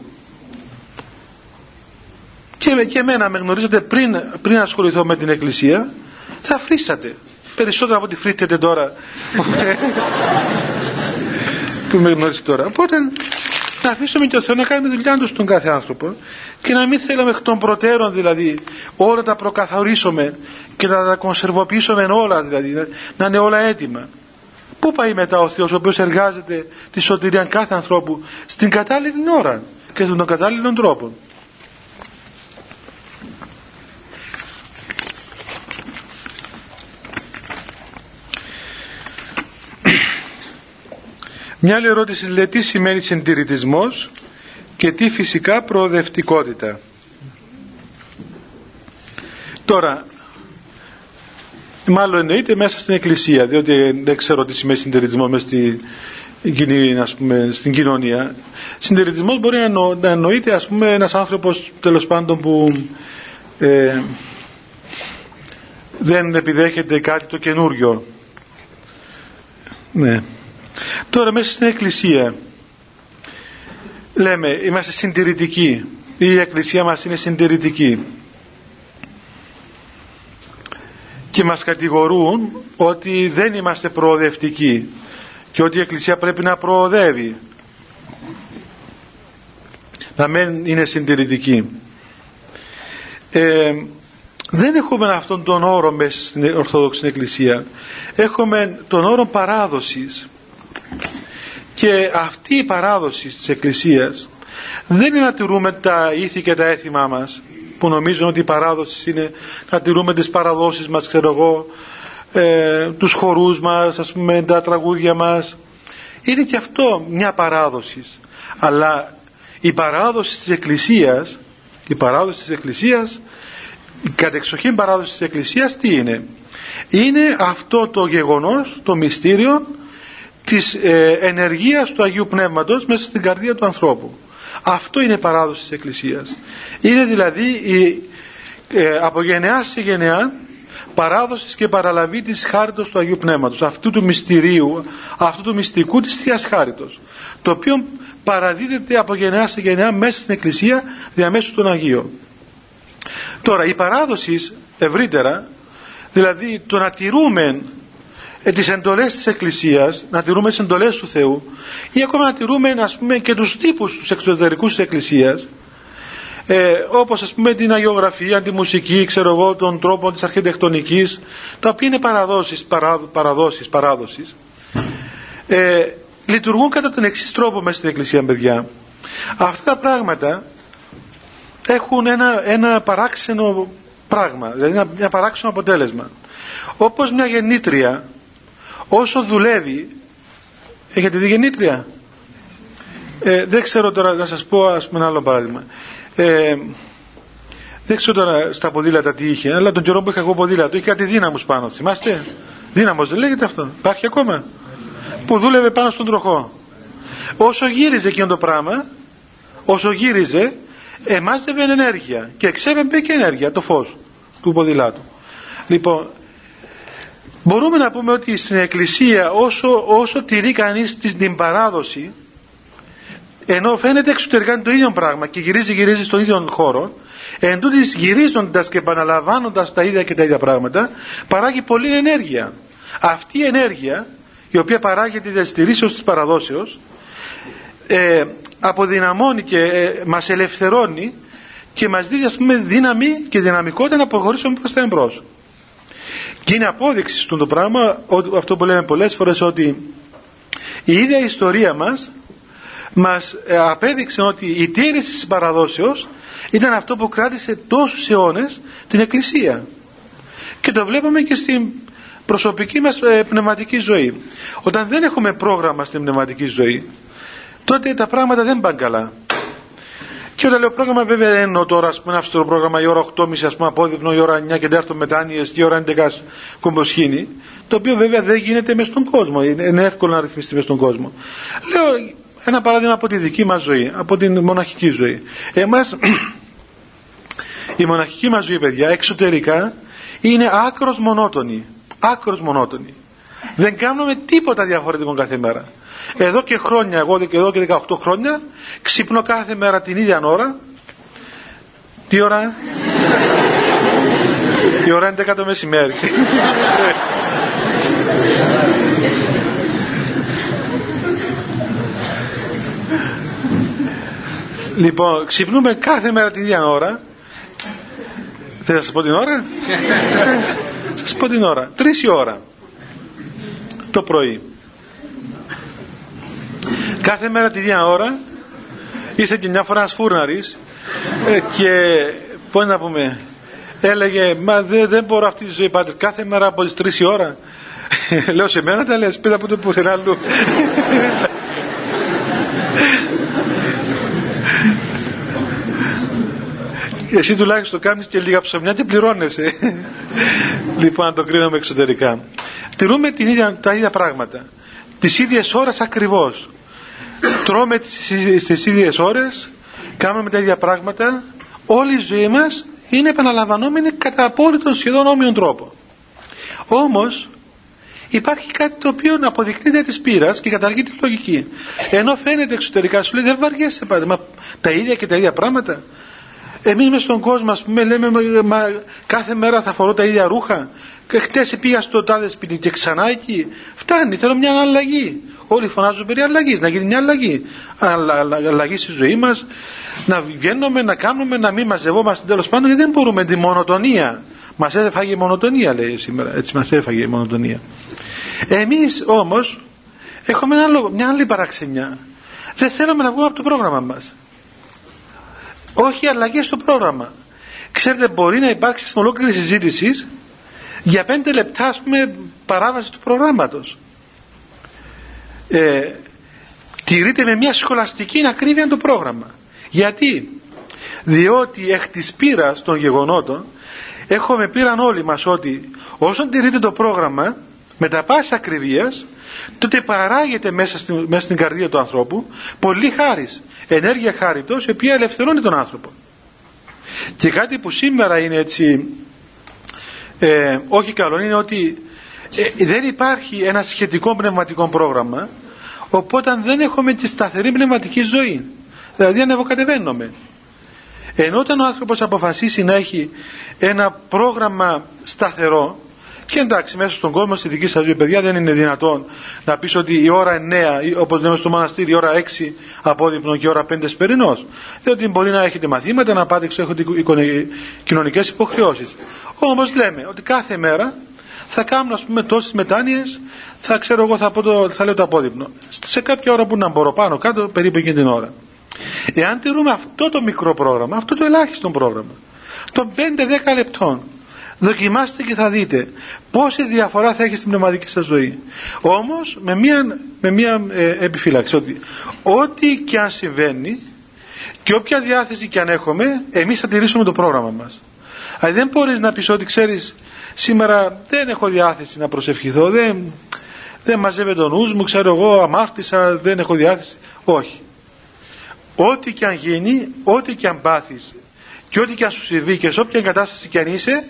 Και, και εμένα με γνωρίζετε πριν, πριν ασχοληθώ με την Εκκλησία, θα φρύσατε. Περισσότερο από ό,τι φρύτετε τώρα που με γνωρίζει τώρα. Οπότε να αφήσουμε και ο Θεός να κάνει τη δουλειά του στον κάθε άνθρωπο και να μην θέλουμε εκ των προτέρων δηλαδή όλα τα προκαθορίσουμε και να τα κονσερβοποιήσουμε όλα δηλαδή να είναι όλα έτοιμα. Πού πάει μετά ο Θεός ο οποίος εργάζεται τη σωτηρία κάθε ανθρώπου στην κατάλληλη ώρα και στον κατάλληλο τρόπο. Μια άλλη ερώτηση λέει τι σημαίνει συντηρητισμός και τι φυσικά προοδευτικότητα; Τώρα, μάλλον εννοείται μέσα στην εκκλησία, διότι δεν ξέρω τι σημαίνει συντηρητισμό μέσα στη, πούμε, στην κοινωνία. Συντηρητισμός μπορεί να εννοείται ας πούμε ένας άνθρωπος τέλος πάντων που ε, δεν επιδέχεται κάτι το καινούριο. Ναι. Τώρα μέσα στην εκκλησία λέμε είμαστε συντηρητικοί. Η εκκλησία μας είναι συντηρητική. Και μας κατηγορούν ότι δεν είμαστε προοδευτικοί και ότι η εκκλησία πρέπει να προοδεύει. Να μην είναι συντηρητική ε, δεν έχουμε αυτόν τον όρο μέσα στην Ορθόδοξη Εκκλησία. Έχουμε τον όρο παράδοσης και αυτή η παράδοση της Εκκλησίας δεν είναι να τηρούμε τα ήθη και τα έθιμά μας που νομίζουν ότι η παράδοση είναι να τηρούμε τις παραδόσεις μας ξέρω εγώ ε, τους χορούς μας ας πούμε τα τραγούδια μας. Είναι και αυτό μια παράδοση. Αλλά η παράδοση της Εκκλησίας η παράδοση της Εκκλησίας η κατεξοχήν παράδοση της Εκκλησίας τι είναι; Είναι αυτό το γεγονός το μυστήριο της ε, ενεργείας του Αγίου Πνεύματος μέσα στην καρδία του ανθρώπου. Αυτό είναι παράδοση της Εκκλησίας. Είναι δηλαδή η, ε, από γενεά σε γενεά παράδοσης και παραλαβή της χάριτος του Αγίου Πνεύματος αυτού του μυστηρίου αυτού του μυστικού της Θείας Χάριτος το οποίο παραδίδεται από γενιά σε γενιά μέσα στην Εκκλησία διαμέσου των Αγίων τώρα η παράδοση ευρύτερα δηλαδή το να τηρούμε ε, τις εντολές της Εκκλησίας να τηρούμε τις εντολές του Θεού ή ακόμα να τηρούμε ας πούμε και τους τύπους τους εξωτερικούς της Εκκλησίας ε, όπως ας πούμε την αγιογραφία, τη μουσική, ξέρω εγώ, τον τρόπο της αρχιτεκτονικής, τα οποία είναι παραδόσεις, παρά, παραδόσεις, παράδοσεις, ε, λειτουργούν κατά τον εξής τρόπο μέσα στην Εκκλησία, παιδιά. Αυτά τα πράγματα έχουν ένα, ένα παράξενο πράγμα, δηλαδή ένα, ένα παράξενο αποτέλεσμα. Όπως μια γεννήτρια, όσο δουλεύει, έχετε δει γεννήτρια, ε, δεν ξέρω τώρα να σας πω ας πούμε ένα άλλο παράδειγμα ε, δεν ξέρω τώρα στα ποδήλατα τι είχε, αλλά τον καιρό που είχα εγώ ποδήλατο είχε κάτι δύναμο πάνω. Θυμάστε, δύναμος δεν λέγεται αυτό; Υπάρχει ακόμα; Που δούλευε πάνω στον τροχό. Όσο γύριζε εκείνο το πράγμα, όσο γύριζε, εμάζευε ενέργεια και εξέπεμπε και ενέργεια, το φως του ποδηλάτου. Λοιπόν, μπορούμε να πούμε ότι στην Εκκλησία όσο, όσο τηρεί κανείς την παράδοση ενώ φαίνεται εξωτερικά είναι το ίδιο πράγμα και γυρίζει γυρίζει στον ίδιο χώρο εν τούτης γυρίζοντας και επαναλαμβάνοντας τα ίδια και τα ίδια πράγματα παράγει πολλή ενέργεια. Αυτή η ενέργεια η οποία παράγει τη διαστηρήσεως της παραδόσεως ε, αποδυναμώνει και ε, μας ελευθερώνει και μας δίνει ας πούμε δύναμη και δυναμικότητα να προχωρήσουμε προς τα εμπρός και είναι απόδειξη στον το πράγμα αυτό που λέμε πολλές φορές ότι η ίδια ιστορία μας μας ε, απέδειξε ότι η τήρηση της παραδόσεως ήταν αυτό που κράτησε τόσους αιώνες την Εκκλησία. Και το βλέπουμε και στην προσωπική μας ε, πνευματική ζωή. Όταν δεν έχουμε πρόγραμμα στην πνευματική ζωή τότε τα πράγματα δεν πάνε καλά και όταν λέω πρόγραμμα βέβαια δεν εννοώ τώρα ας πούμε, ένα αυστηρό πρόγραμμα η ώρα 8.30 ας πούμε απόδειπνο, η ώρα 9 και τέταρτο μετάνοιες και η ώρα 11 κομποσχήνη το οποίο βέβαια δεν γίνεται μέσα στον κόσμο είναι εύκολο να ρυθμιστεί μέσα στον κόσμο λέω ένα παράδειγμα από τη δική μας ζωή, από την μοναχική ζωή. Εμάς, η μοναχική μας ζωή, παιδιά, εξωτερικά είναι άκρος μονότονη. Άκρος μονότονη. Δεν κάνουμε τίποτα διαφορετικό κάθε μέρα. Εδώ και χρόνια, εγώ και εδώ και 18 χρόνια, ξυπνώ κάθε μέρα την ίδια ώρα. Τι ώρα; Η ώρα είναι 10 το μεσημέρι. Λοιπόν, ξυπνούμε κάθε μέρα την ίδια ώρα. Θέλω να σας πω την ώρα; Θα σας πω την ώρα. Τρεις η ώρα. Το πρωί. Κάθε μέρα την ίδια ώρα είσαι και μια φορά φούρναρης ε, και πώς να πούμε έλεγε μα δεν, δεν μπορώ αυτή τη ζωή πάτε κάθε μέρα από τις τρεις η ώρα λέω σε μένα τα λες πήρα από το πουθενά αλλού εσύ τουλάχιστον κάνεις και λίγα ψωμιά και πληρώνεσαι. Λοιπόν να το κρίνουμε εξωτερικά. Τηρούμε την ίδια, τα ίδια πράγματα. Τις ίδιες ώρες ακριβώς τρώμε τις, τις ίδιες ώρες κάνουμε τα ίδια πράγματα όλη η ζωή μας είναι επαναλαμβανόμενη κατά απόλυτον σχεδόν όμοιον τρόπο όμως υπάρχει κάτι το οποίο αποδεικνύεται της πείρας και καταργεί τη λογική. Ενώ φαίνεται εξωτερικά σου λέει δεν βαριέσαι πάντα. Μα τα ίδια και τα ίδια πράγματα. Εμείς μες στον κόσμο, ας πούμε, λέμε μα, κάθε μέρα θα φορώ τα ίδια ρούχα. Και χτες πήγα στο τάδε σπίτι και ξανά εκεί. Φτάνει, θέλω μια αλλαγή. Όλοι φωνάζουν περί αλλαγής, να γίνει μια αλλαγή. αλλαγή στη ζωή μας, να βγαίνουμε, να κάνουμε, να μην μαζευόμαστε τέλος πάντων, γιατί δεν μπορούμε τη μονοτονία. Μας έφαγε η μονοτονία, λέει σήμερα. Έτσι μας έφαγε η μονοτονία. Εμείς όμως έχουμε μια άλλη παραξενιά. Δεν θέλουμε να βγούμε από το πρόγραμμα μας όχι αλλαγές στο πρόγραμμα. Ξέρετε, μπορεί να υπάρξει στην ολόκληρη συζήτηση για πέντε λεπτά, ας πούμε, παράβαση του προγράμματος. Ε, τηρείται με μια σχολαστική ακρίβεια το πρόγραμμα. Γιατί; Διότι εκ της πείρας των γεγονότων έχουμε πείραν όλοι μας ότι όσον τηρείται το πρόγραμμα με τα πάση ακριβίας τότε παράγεται μέσα στην, μέσα στην καρδία του ανθρώπου πολύ χάρις ενέργεια χάριτος η οποία ελευθερώνει τον άνθρωπο και κάτι που σήμερα είναι έτσι ε, όχι καλό είναι ότι ε, δεν υπάρχει ένα σχετικό πνευματικό πρόγραμμα οπότε δεν έχουμε τη σταθερή πνευματική ζωή δηλαδή ανεβοκατεβαίνουμε ενώ όταν ο άνθρωπος αποφασίσει να έχει ένα πρόγραμμα σταθερό και εντάξει, μέσα στον κόσμο, στη δική σας ζωή, παιδιά, δεν είναι δυνατόν να πεις ότι η ώρα 9, όπως λέμε στο μοναστήρι, η ώρα 6 απόδειπνο και η ώρα 5 σπερινός. Διότι μπορεί να έχετε μαθήματα, να πάτε, ξέρω, κοινωνικές υποχρεώσεις. Όμως λέμε ότι κάθε μέρα θα κάνουν, ας πούμε, τόσες μετάνοιες, θα ξέρω εγώ, θα, πω το, θα λέω το απόδειπνο. Σε κάποια ώρα που να μπορώ πάνω κάτω, περίπου εκείνη την ώρα. Εάν τηρούμε αυτό το μικρό πρόγραμμα, αυτό το ελάχιστο πρόγραμμα, των 5-10 λεπτών, Δοκιμάστε και θα δείτε πόση διαφορά θα έχει στην πνευματική σας ζωή. Όμως με μία, με μία ε, επιφύλαξη ότι ό,τι και αν συμβαίνει και όποια διάθεση και αν έχουμε εμείς θα τηρήσουμε το πρόγραμμα μας. Αλλά δεν μπορείς να πεις ότι ξέρεις σήμερα δεν έχω διάθεση να προσευχηθώ, δεν, δεν μαζεύει τον νους μου, ξέρω εγώ αμάρτησα, δεν έχω διάθεση. Όχι. Ό,τι και αν γίνει, ό,τι και αν πάθεις και ό,τι και αν σου συμβεί και σε όποια κατάσταση και αν είσαι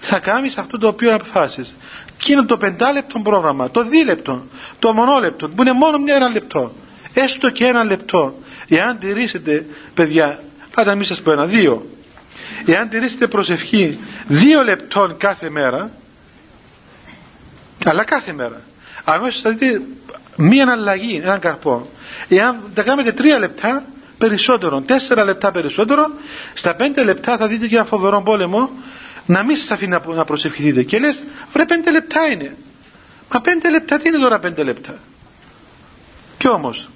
θα κάνεις αυτό το οποίο αποφάσεις. Και είναι το πεντάλεπτο πρόγραμμα, το δίλεπτο, το μονόλεπτο, που είναι μόνο μια ένα λεπτό. Έστω και ένα λεπτό. Εάν τηρήσετε, παιδιά, πάντα μη σας πω ένα, δύο. Εάν τηρήσετε προσευχή δύο λεπτών κάθε μέρα, αλλά κάθε μέρα, αμέσως θα δείτε μία αλλαγή, έναν καρπό. Εάν τα κάνετε τρία λεπτά, περισσότερο, τέσσερα λεπτά περισσότερο, στα πέντε λεπτά θα δείτε και ένα φοβερό πόλεμο να μην σας αφήνει να προσευχηθείτε και λες βρε πέντε λεπτά είναι μα πέντε λεπτά τι είναι τώρα πέντε λεπτά; Κι όμως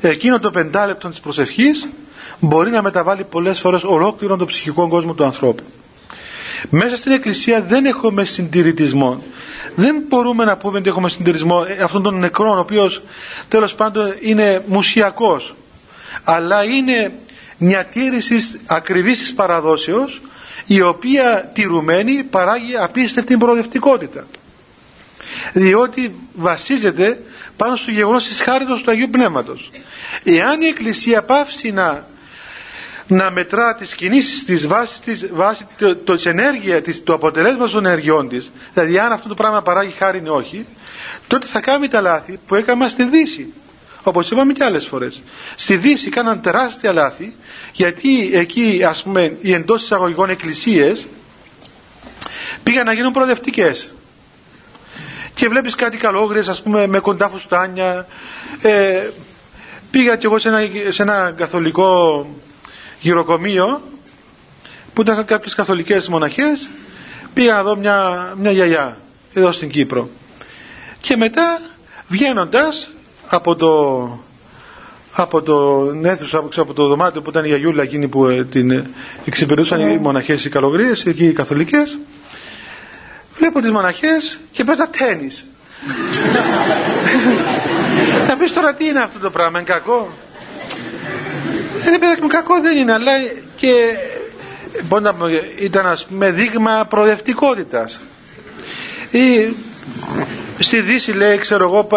εκείνο το πεντάλεπτο της προσευχής μπορεί να μεταβάλει πολλές φορές ολόκληρο τον ψυχικό κόσμο του ανθρώπου. Μέσα στην εκκλησία δεν έχουμε συντηρητισμό. Δεν μπορούμε να πούμε ότι έχουμε συντηρητισμό ε, αυτόν τον νεκρό ο οποίος τέλος πάντων είναι μουσιακός. Αλλά είναι μια τήρηση ακριβής της παραδόσεως η οποία τηρουμένη παράγει απίστευτη προοδευτικότητα διότι βασίζεται πάνω στο γεγονός της χάριτος του Αγίου Πνεύματος. Εάν η Εκκλησία πάυσει να, να μετρά τις κινήσεις της βάσει, της, βάση το, το, ενέργεια, της, το αποτελέσμα των ενεργειών της δηλαδή αν αυτό το πράγμα παράγει χάρη ή όχι τότε θα κάνει τα λάθη που έκανα στη Δύση όπως είπαμε και άλλες φορές. Στη Δύση κάναν τεράστια λάθη γιατί εκεί ας πούμε οι εντός εισαγωγικών εκκλησίες πήγαν να γίνουν προοδευτικές και βλέπεις κάτι καλόγριες ας πούμε με κοντά φουστάνια. Ε, πήγα κι εγώ σε ένα, σε ένα καθολικό γυροκομείο που ήταν κάποιες καθολικές μοναχές. Πήγα να δω μια, μια γιαγιά εδώ στην Κύπρο. Και μετά βγαίνοντας από το από το αίθουσα, από το δωμάτιο που ήταν η Αγιούλα εκείνη που ε, την ε, εξυπηρετούσαν οι μοναχές οι καλογρίες, εκεί οι καθολικές βλέπω τις μοναχές και παίζα τένις θα πεις τώρα τι είναι αυτό το πράγμα, είναι κακό; Δεν παιδάκι κακό δεν είναι αλλά και μπορεί να πω, ήταν ας πούμε δείγμα προοδευτικότητας ή στη Δύση λέει ξέρω εγώ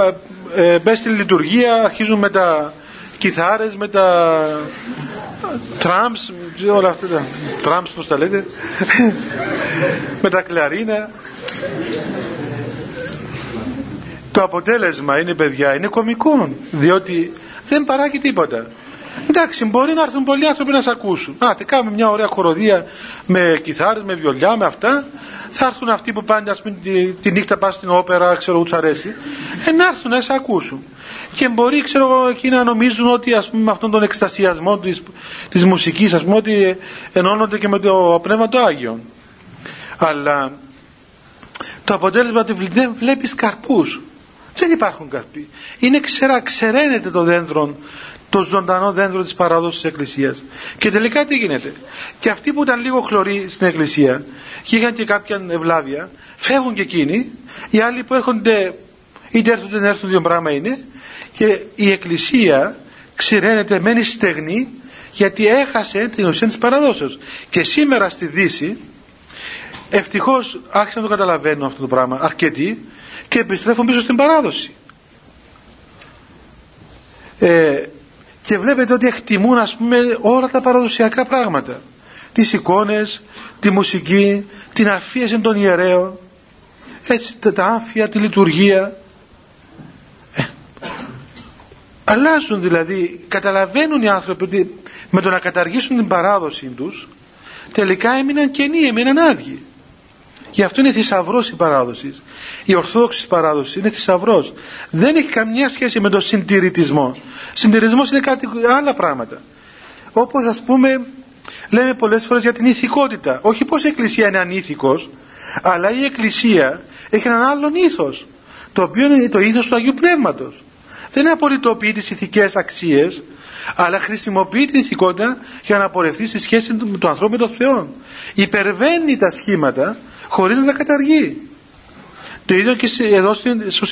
ε, μπες στη λειτουργία αρχίζουν με τα κιθάρες, με τα τραμς, όλα αυτά τα τραμς πως τα λέτε, με τα κλαρίνα. Το αποτέλεσμα είναι παιδιά, είναι κομικό, διότι δεν παράγει τίποτα. Εντάξει, μπορεί να έρθουν πολλοί άνθρωποι να σε ακούσουν. Α, κάνουμε μια ωραία χοροδία με κιθάρες, με βιολιά, με αυτά. Θα έρθουν αυτοί που πάνε, ας πούμε, τη, τη νύχτα πάνε στην όπερα, ξέρω, τους αρέσει. Ε, να έρθουν να σε ακούσουν και μπορεί ξέρω εγώ εκεί να νομίζουν ότι ας πούμε με αυτόν τον εκστασιασμό της, της μουσικής ας πούμε ότι ενώνονται και με το Πνεύμα το Άγιο αλλά το αποτέλεσμα του δεν βλέπεις καρπούς. Δεν υπάρχουν καρποί. Είναι ξερά, ξεραίνεται το δέντρο το ζωντανό δέντρο της παράδοσης της Εκκλησίας. Και τελικά τι γίνεται. Και αυτοί που ήταν λίγο χλωροί στην Εκκλησία και είχαν και κάποια ευλάβεια φεύγουν και εκείνοι. Οι άλλοι που έρχονται είτε έρθουν δεν έρθουν δύο πράγμα είναι. Και η Εκκλησία ξηραίνεται, μένει στεγνή γιατί έχασε την ουσία της παραδόσεως. Και σήμερα στη Δύση ευτυχώς άρχισαν να το καταλαβαίνουν αυτό το πράγμα αρκετοί και επιστρέφουν πίσω στην παράδοση ε, και βλέπετε ότι εκτιμούν ας πούμε όλα τα παραδοσιακά πράγματα τις εικόνες, τη μουσική, την αφίεση των ιερέων, έτσι τα άμφια, τη λειτουργία. Ε, αλλάζουν δηλαδή, καταλαβαίνουν οι άνθρωποι ότι με το να καταργήσουν την παράδοση τους τελικά έμειναν κενοί, έμειναν άδειοι. Γι' αυτό είναι θησαυρός η παράδοσης. Η ορθόδοξης παράδοσης είναι θησαυρός. Δεν έχει καμιά σχέση με τον συντηρητισμό. Συντηρητισμός είναι κάτι άλλα πράγματα. Όπως ας πούμε, λέμε πολλές φορές για την ηθικότητα. Όχι πως η Εκκλησία είναι ανήθικος, αλλά η Εκκλησία έχει έναν άλλον ήθος. Το οποίο είναι το ήθος του Αγίου Πνεύματος. Δεν απολυτοποιεί τις ηθικές αξίες, αλλά χρησιμοποιεί την ηθικότητα για να πορευτεί στη σχέση του, του ανθρώπου με τον Θεό. Υπερβαίνει τα σχήματα χωρίς να τα καταργεί. Το ίδιο και εδώ στο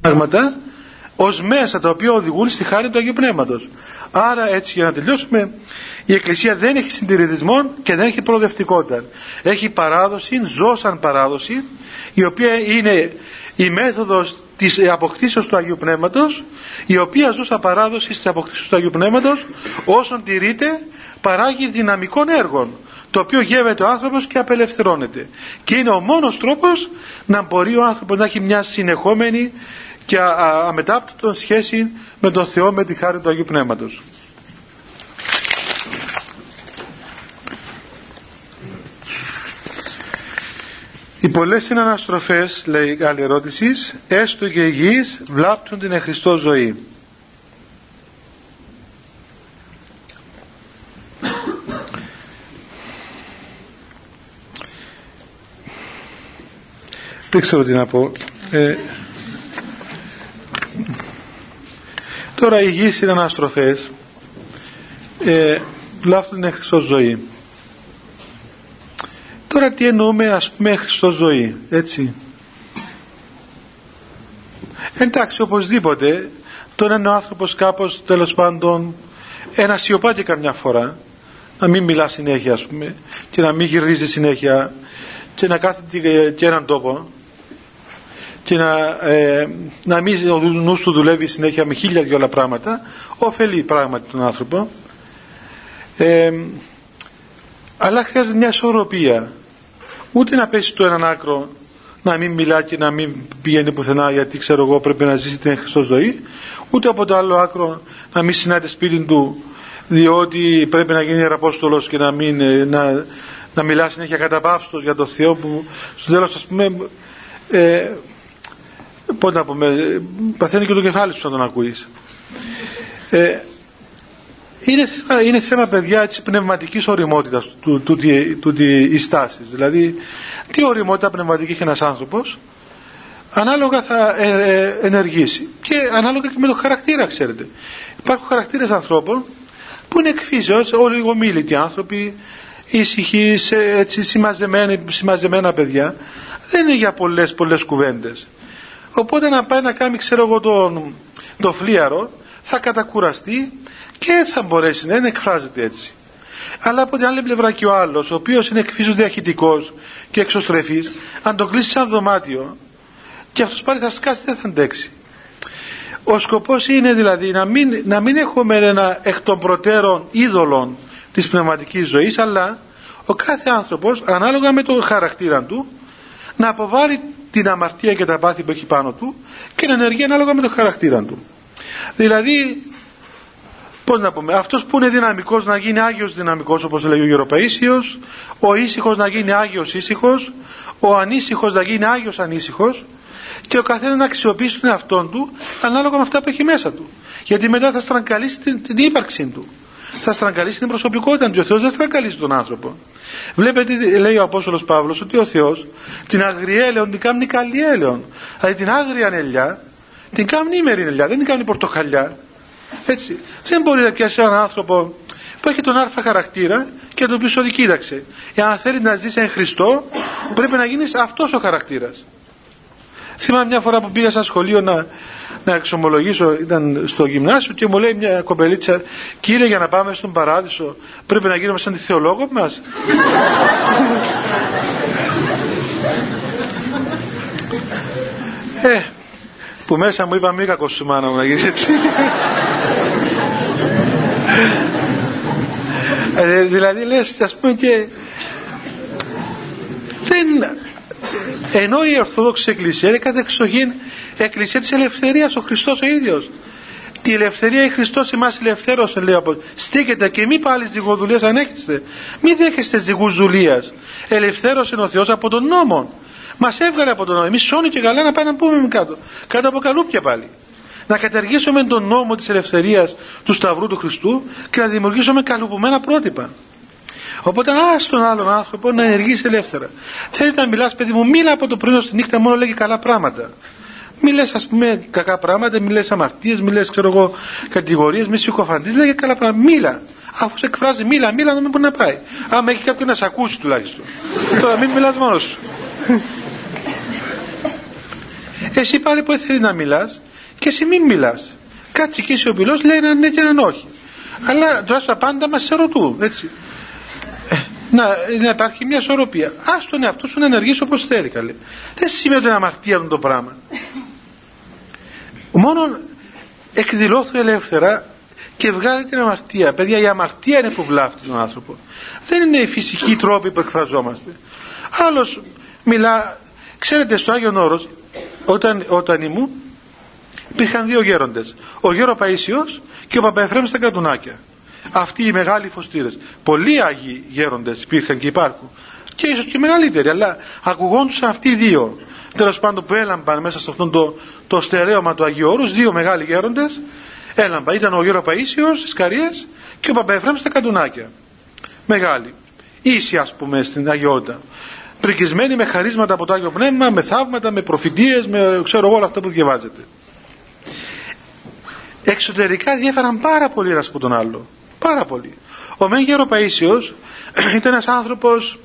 πράγματα ως μέσα τα οποία οδηγούν στη χάρη του Αγίου Πνεύματος. Άρα έτσι για να τελειώσουμε η Εκκλησία δεν έχει συντηρητισμό και δεν έχει προοδευτικότητα. Έχει παράδοση, ζώσαν παράδοση η οποία είναι η μέθοδος της αποκτήσεως του Αγίου Πνεύματος η οποία ζούσα παράδοση της αποκτήσεως του Αγίου Πνεύματος όσον τηρείται παράγει δυναμικών έργων το οποίο γεύεται ο άνθρωπος και απελευθερώνεται. Και είναι ο μόνος τρόπος να μπορεί ο άνθρωπος να έχει μια συνεχόμενη και αμετάπτωτο σχέση με τον Θεό με τη χάρη του Αγίου Πνεύματος Οι πολλές συναναστροφές, λέει άλλη ερώτησης, έστω και υγιείς, βλάπτουν την εχριστό ζωή. Δεν ξέρω τι να πω. Ε, τώρα οι υγιείς συναναστροφές ε, βλάπτουν την εχριστό ζωή. Τώρα τι εννοούμε ας πούμε Χριστό ζωή, έτσι. Εντάξει οπωσδήποτε τώρα είναι ο άνθρωπος κάπως τέλος πάντων ένα σιωπά και καμιά φορά να μην μιλά συνέχεια ας πούμε και να μην γυρίζει συνέχεια και να κάθεται και έναν τόπο και να, ε, να μην ο νους του δουλεύει συνέχεια με χίλια δυο άλλα πράγματα ωφελεί πράγματι τον άνθρωπο ε, αλλά χρειάζεται μια ισορροπία ούτε να πέσει το έναν άκρο να μην μιλά και να μην πηγαίνει πουθενά γιατί ξέρω εγώ πρέπει να ζήσει την Χριστός ζωή. Ούτε από το άλλο άκρο να μην συνάδει σπίτι του διότι πρέπει να γίνει ιεραπόστολος και να, μην, ε, να, να μιλά συνέχεια καταπαύστος για το Θεό που στο τέλος ας πούμε ε, πώς να πούμε παθαίνει και το κεφάλι σου να τον ακούεις. Ε, είναι, είναι θέμα παιδιά της πνευματικής οριμότητας του, του, του, του, η στάση. Δηλαδή, τι οριμότητα πνευματική έχει ένας άνθρωπος, ανάλογα θα ε, ε, ενεργήσει. Και ανάλογα και με το χαρακτήρα, ξέρετε. Υπάρχουν χαρακτήρες ανθρώπων που είναι εκφύσεως, ολιγομίλητοι άνθρωποι, ήσυχοι, έτσι, συμμαζεμένα παιδιά. Δεν είναι για πολλές πολλές κουβέντες. Οπότε να πάει να κάνει, ξέρω εγώ, τον, το φλίαρο, θα κατακουραστεί και θα μπορέσει να εκφράζεται έτσι. Αλλά από την άλλη πλευρά και ο άλλος, ο οποίος είναι εκφύσου διαχειτικός και εξωστρεφής, αν το κλείσει σαν δωμάτιο και αυτός πάλι θα σκάσει δεν θα αντέξει. Ο σκοπός είναι δηλαδή να μην, να μην έχουμε ένα εκ των προτέρων είδωλων της πνευματικής ζωής, αλλά ο κάθε άνθρωπος ανάλογα με τον χαρακτήρα του να αποβάλει την αμαρτία και τα πάθη που έχει πάνω του και να ενεργεί ανάλογα με τον χαρακτήρα του. Δηλαδή πώς να πούμε, αυτός που είναι δυναμικός να γίνει Άγιος δυναμικός όπως λέει ο Γεροπαΐσιος, ο ήσυχος να γίνει Άγιος ήσυχος, ο ανήσυχος να γίνει Άγιος ανήσυχος και ο καθένας να αξιοποιήσει τον εαυτόν του ανάλογα με αυτά που έχει μέσα του. Γιατί μετά θα στραγγαλίσει την, την ύπαρξή του. Θα στραγγαλίσει την προσωπικότητα του. Ο Θεός δεν στραγγαλίσει τον άνθρωπο. Βλέπετε, λέει ο Απόστολος Παύλος, ότι ο Θεός την αγριέλεον την κάνει καλή έλεον. Δηλαδή την άγρια ελιά την κάνει ήμερη ελιά, δεν την κάνει πορτοκαλιά. Έτσι. Δεν μπορεί να πιάσει έναν άνθρωπο που έχει τον άρθα χαρακτήρα και να του πει ότι κοίταξε. Εάν θέλει να ζήσει εν Χριστό, πρέπει να γίνεις αυτός ο χαρακτήρας. Θυμάμαι μια φορά που πήγα στα σχολείο να, να εξομολογήσω, ήταν στο γυμνάσιο και μου λέει μια κοπελίτσα, κύριε για να πάμε στον παράδεισο πρέπει να γίνουμε σαν τη θεολόγο μας. ε, που μέσα μου είπα μη κακό σου μάνα μου να γίνεις έτσι ε, δηλαδή λες ας πούμε και δεν ενώ η Ορθόδοξη Εκκλησία είναι κατεξοχήν Εκκλησία της ελευθερίας ο Χριστός ο ίδιος. Τη ελευθερία η Χριστός εμάς ελευθέρωσε λέει από στήκεται και μη πάλι ζυγοδουλίας ανέχεστε. Μη δέχεστε ζυγούς δουλείας. Ελευθέρωσε ο Θεός από τον νόμο μας έβγαλε από τον νόμο εμείς σώνει και καλά να πάμε να πούμε κάτω κάτω από καλούπια πάλι να καταργήσουμε τον νόμο της ελευθερίας του Σταυρού του Χριστού και να δημιουργήσουμε καλουπωμένα πρότυπα Οπότε ας τον άλλον άνθρωπο να ενεργήσει ελεύθερα. Θέλει να μιλάς, παιδί μου, μίλα από το πρωί στη νύχτα μόνο λέγει καλά πράγματα. Μη λες, ας πούμε, κακά πράγματα, μη λες αμαρτίες, μη λες, ξέρω εγώ, κατηγορίες, μη συκοφαντή, λέγε καλά πράγματα. Μίλα. Αφού σε εκφράζει, μίλα, μίλα, να μην μπορεί να πάει. Άμα έχει κάποιον να σε ακούσει τουλάχιστον. Τώρα μην μιλάς μόνος σου. Εσύ πάλι που θέλει να μιλάς και εσύ μην μιλάς. Κάτσε και σιωπηλό, λέει έναν ναι και έναν όχι. Αλλά τώρα στα πάντα μας σε ρωτούν, έτσι να, να υπάρχει μια ισορροπία. Α τον εαυτό σου να ενεργήσει όπως θέλει καλέ. Δεν σημαίνει ότι είναι αμαρτία το πράγμα. Μόνο εκδηλώθου ελεύθερα και βγάλει την αμαρτία. Παιδιά, η αμαρτία είναι που βλάφτει τον άνθρωπο. Δεν είναι οι φυσικοί τρόποι που εκφραζόμαστε. Άλλος μιλά, ξέρετε, στο Άγιο Όρος, όταν, όταν ήμουν, υπήρχαν δύο γέροντες. Ο γέρο Παΐσιος και ο Παπαεφρέμ στα κατουνάκια. Αυτοί οι μεγάλοι φωστήρες. Πολλοί Άγιοι γέροντες υπήρχαν και υπάρχουν. Και ίσως και μεγαλύτεροι αλλά ακουγόντουσαν αυτοί οι δύο. Τέλος πάντων που έλαμπαν μέσα σε αυτό το, το στερέωμα του Αγίου Όρους δύο μεγάλοι γέροντες έλαμπαν. Ήταν ο Γέρο Παΐσιος στις Καρίες και ο Παπαεφρέμ στα Καντουνάκια μεγάλοι. Ίσοι ας πούμε στην Αγιότητα πρικισμένοι με χαρίσματα από το Άγιο Πνεύμα με θαύματα, με προφητείες με ξέρω εγώ όλα αυτά που διαβάζετε εξωτερικά διέφεραν πάρα πολύ ένας από τον άλλο Πάρα πολύ. Ο Μέγερο Παΐσιος ήταν ένας άνθρωπος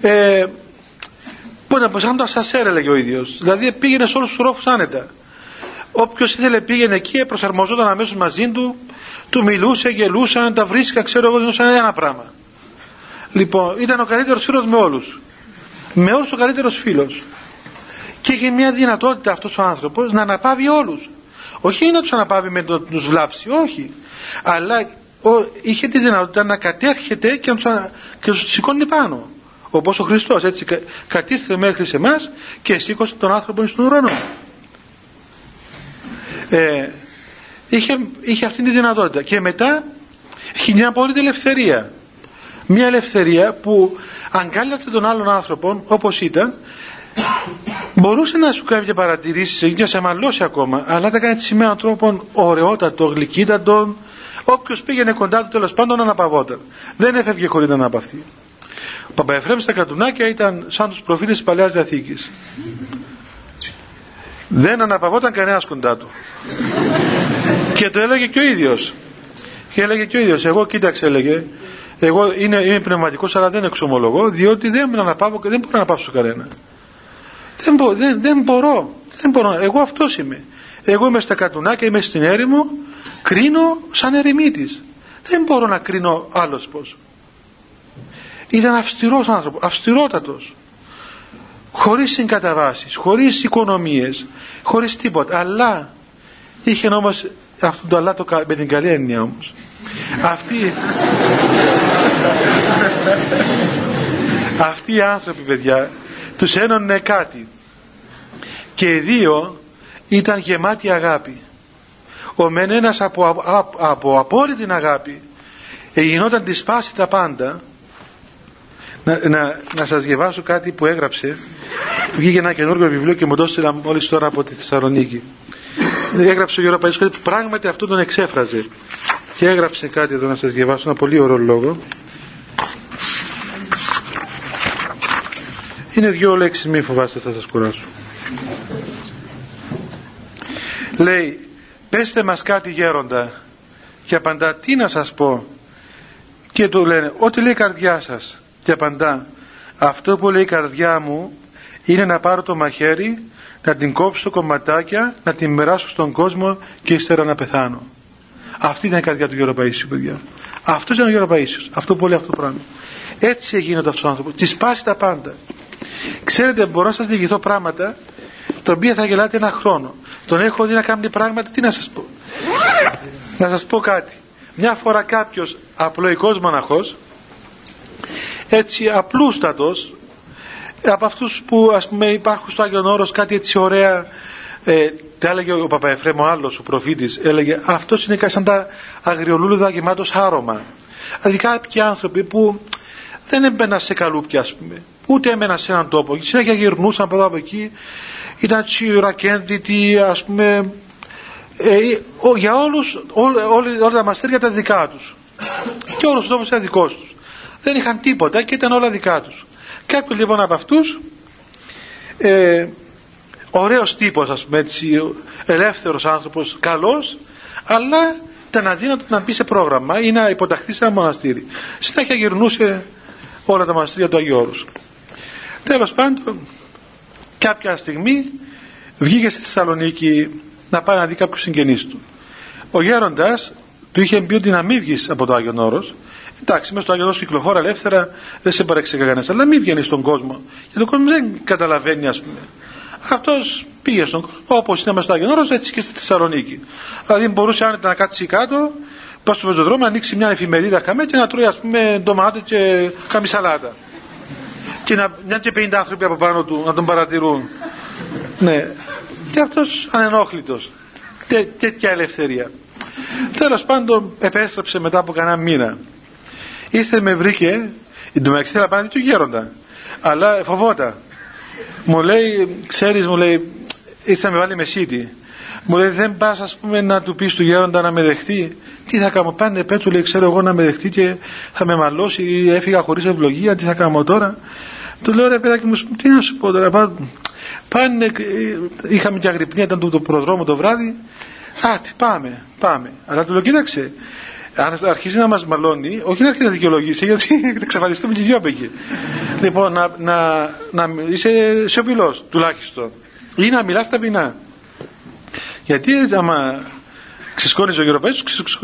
ε, που να πω σαν το ασασέρ έλεγε ο ίδιος. Δηλαδή πήγαινε σε όλους τους ρόφους άνετα. Όποιος ήθελε πήγαινε εκεί, προσαρμοζόταν αμέσως μαζί του, του μιλούσε, γελούσαν, τα βρίσκαν, ξέρω εγώ, δίνουσαν ένα πράγμα. Λοιπόν, ήταν ο καλύτερος φίλος με όλους. Με όλους ο καλύτερος φίλος. Και είχε μια δυνατότητα αυτός ο άνθρωπος να αναπαύει όλους. Όχι να τους αναπαύει με το τους βλάψει, όχι αλλά ο, είχε τη δυνατότητα να κατέρχεται και να τους, και τους σηκώνει πάνω όπως ο Χριστός έτσι κα, κατήρθε μέχρι σε εμάς και σήκωσε τον άνθρωπο στον ουρανό ε, είχε, είχε αυτή τη δυνατότητα και μετά είχε μια απόλυτη ελευθερία μια ελευθερία που αγκάλιασε τον άλλον άνθρωπο όπως ήταν μπορούσε να σου κάνει και παρατηρήσεις και να σε μαλώσει ακόμα αλλά τα κάνει με έναν τρόπο ωραιότατο, γλυκύτατο Όποιος πήγαινε κοντά του τέλος πάντων αναπαυόταν. Δεν έφευγε χωρίς να αναπαυθεί. Ο Παπαεφρέμ στα κατουνάκια ήταν σαν τους προφήτες της παλιά διαθήκης. Δεν αναπαυόταν κανένας κοντά του. και το έλεγε και ο ίδιος. Και έλεγε και ο ίδιος. Εγώ κοίταξε, έλεγε. Εγώ είναι, είμαι πνευματικός, αλλά δεν εξομολογώ, διότι δεν αναπαύω και δεν μπορώ να αναπαύσω κανένα. Δεν, μπο, δεν, δεν μπορώ. Δεν μπορώ. Εγώ αυτός είμαι. Εγώ είμαι στα κατουνάκια, είμαι στην έρημο κρίνω σαν ερημίτης δεν μπορώ να κρίνω άλλος πως ήταν αυστηρός άνθρωπος αυστηρότατος χωρίς συγκαταβάσεις χωρίς οικονομίες χωρίς τίποτα αλλά είχε όμως αυτό το αλλά το, με την καλή έννοια όμως αυτοί αυτοί οι άνθρωποι παιδιά τους ένωνε κάτι. Και οι δύο ήταν γεμάτοι αγάπη. Ο μεν ένας από, από, από απόλυτη αγάπη γινόταν τη σπάση τα πάντα να, να, να σας διαβάσω κάτι που έγραψε. Βγήκε ένα καινούργιο βιβλίο και μου το έστειλα μόλις τώρα από τη Θεσσαλονίκη. Έγραψε ο Γιώργος Παϊσκότη που πράγματι αυτό τον εξέφραζε. Και έγραψε κάτι εδώ να σας διαβάσω ένα πολύ ωραίο λόγο. Είναι δύο λέξεις μη φοβάστε θα σας κουράσω. Λέει πέστε μας κάτι γέροντα και απαντά τι να σας πω και του λένε ό,τι λέει η καρδιά σας και απαντά αυτό που λέει η καρδιά μου είναι να πάρω το μαχαίρι να την κόψω κομματάκια να την μεράσω στον κόσμο και ύστερα να πεθάνω αυτή ήταν η καρδιά του Γιώργου Παΐσιου παιδιά. Αυτός ήταν ο Γιώργο Παΐσιος αυτό που λέει αυτό το πράγμα. Έτσι γίνεται αυτός ο άνθρωπος. Τη σπάσει τα πάντα. Ξέρετε μπορώ να σας διηγηθώ πράγματα τον οποίο θα γελάτε ένα χρόνο. Τον έχω δει να κάνει πράγματα τι να σας πω. Να σας πω κάτι. Μια φορά κάποιος απλοϊκός μοναχός έτσι απλούστατος από αυτούς που ας πούμε υπάρχουν στο Άγιον Όρος κάτι έτσι ωραία ε, τα έλεγε ο Παπαεφρέμ ο άλλος ο προφήτης έλεγε αυτός είναι σαν τα αγριολούλουδα γεμάτος άρωμα δηλαδή κάποιοι άνθρωποι που δεν έμπαιναν σε καλούπια ας πούμε ούτε έμεναν σε έναν τόπο. Και συνέχεια γυρνούσαν από εδώ από εκεί. Ήταν τσιουρακέντητοι ας πούμε ε, ο, για όλους όλα, όλα, τα μαστέρια ήταν δικά τους. Και όλος ο τόπος ήταν δικός τους δεν είχαν τίποτα και ήταν όλα δικά τους. Κάποιος λοιπόν από αυτούς ε, ωραίος τύπος ας πούμε έτσι ελεύθερος άνθρωπος καλός αλλά ήταν αδύνατο να μπει σε πρόγραμμα ή να υποταχθεί σε ένα μοναστήρι. Συνέχεια γυρνούσε όλα τα μοναστήρια του Αγίου Όρους. Τέλος πάντων κάποια στιγμή βγήκε στη Θεσσαλονίκη να πάει να δει κάποιους συγγενείς του. Ο γέροντας του είχε πει ότι να μην βγεις από το Άγιον Όρος εντάξει μέσα στο Άγιον Όρος κυκλοφόρα ελεύθερα δεν σε παρέξει κανένας αλλά μην βγαίνεις στον κόσμο. Γιατί ο κόσμος δεν καταλαβαίνει ας πούμε. Αυτός πήγε στον κόσμο όπως είναι μέσα στο Άγιον Όρος έτσι και στη Θεσσαλονίκη. Δηλαδή μπορούσε άνετα να κάτσει κάτω πάει στο πεζοδρόμιο να ανοίξει μια εφημερίδα καμέ και να τρώει ας πούμε ντομάτε και καμισαλάτα και να μια και 50 άνθρωποι από πάνω του να τον παρατηρούν. Ναι. Και αυτός ανενόχλητος. Τέ, τέτοια ελευθερία. Τέλος πάντων επέστρεψε μετά από κανένα μήνα ήρθε με βρήκε η ντομαξή να του γέροντα. Αλλά φοβόταν. Μου λέει ξέρεις μου λέει ήρθε να με βάλει μεσίτη μου λέει δεν πας ας πούμε να του πεις του γέροντα να με δεχτεί. Τι θα κάνω πάνε πέτσου λέει ξέρω εγώ να με δεχτεί και θα με μαλώσει έφυγα χωρίς ευλογία τι θα κάνω τώρα. Του λέω ρε παιδάκι μου τι να σου πω τώρα πάνε είχαμε και αγρυπνία ήταν το, το προδρόμο το βράδυ. Α, τι πάμε, πάμε. Αλλά του λέω, κοίταξε, αν αρχίσει να μας μαλώνει, όχι να αρχίσει να δικαιολογήσει, γιατί θα εξαφανιστούμε και οι δυο από εκεί. λοιπόν, να, να, να είσαι σιωπηλός τουλάχιστον. Ή να μιλάς ταπεινά. Γιατί άμα ξεσκόνιζε ο Γεροπαίδης,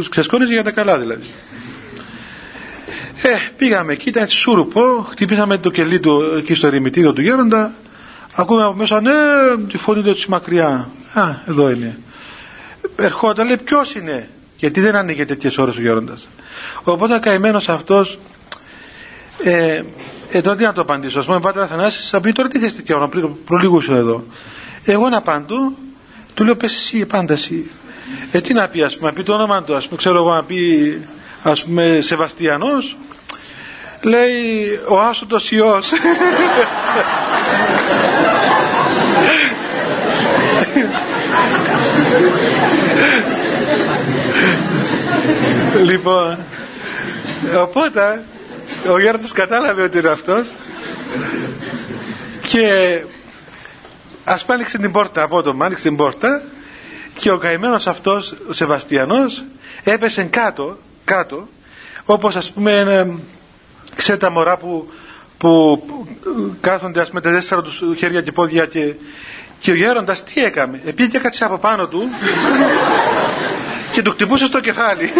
ξεσκόνιζε για τα καλά δηλαδή. Ε, πήγαμε εκεί, ήταν έτσι σούρουπο, χτυπήσαμε το κελί του εκεί στο ερημητήριο του γέροντα, ακούμε από μέσα, ναι, τη φωνή του έτσι μακριά. Α, εδώ είναι. Ερχόταν, λέει, ποιος είναι, γιατί δεν άνοιγε τέτοιες ώρες ο γέροντας. Οπότε ο καημένος αυτός, ε, ε, τώρα τι να το απαντήσω. Α πούμε, πάτερ Αθανάσης, θα πει τώρα τι θες τέτοια ώρα, προλίγου εδώ. Εγώ να απαντώ, του λέω πες εσύ, πάντα εσύ. Ε, τι να πει, ας πούμε, να πει το όνομα του, ας πούμε, ξέρω εγώ να πει, ας πούμε, Σεβαστιανός, λέει ο άσωτος Υιός. Λοιπόν οπότε ο Γιώργος κατάλαβε ότι είναι αυτός και ας πούμε άνοιξε την πόρτα απότομα άνοιξε την πόρτα και ο καημένος αυτός ο Σεβαστιανός έπεσε κάτω κάτω όπως ας πούμε ξέρετε τα μωρά που, που κάθονται ας πούμε τα τέσσερα τους χέρια και πόδια και και ο γέροντας τι έκαμε. Επήγε και έκατσε από πάνω του και του χτυπούσε στο κεφάλι.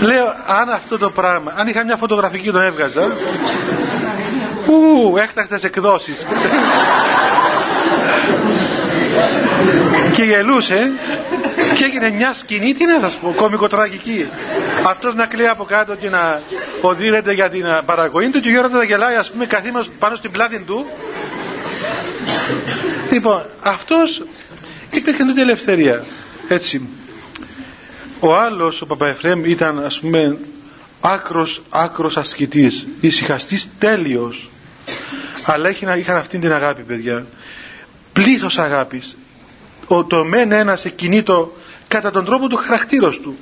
Λέω, αν αυτό το πράγμα, αν είχα μια φωτογραφική τον έβγαζα, ου, έκτακτες εκδόσεις. Και γελούσε και έγινε μια σκηνή, τι να σας πω, κομικοτραγική. Αυτός να κλαίει από κάτω και να οδύρεται για την παραγωγή του και ο Γιώργος να γελάει ας πούμε καθήμενος πάνω στην πλάτη του. Λοιπόν, αυτός υπήρχε τότε ελευθερία. Έτσι. Ο άλλος, ο Παπαεφρέμ, ήταν ας πούμε άκρος, άκρος ασκητής, ησυχαστής τέλειος. Αλλά είχαν αυτήν την αγάπη, παιδιά. Πλήθος αγάπης. Ο, το μεν ένας εκκινήτο κατά τον τρόπο του χαρακτήρος του.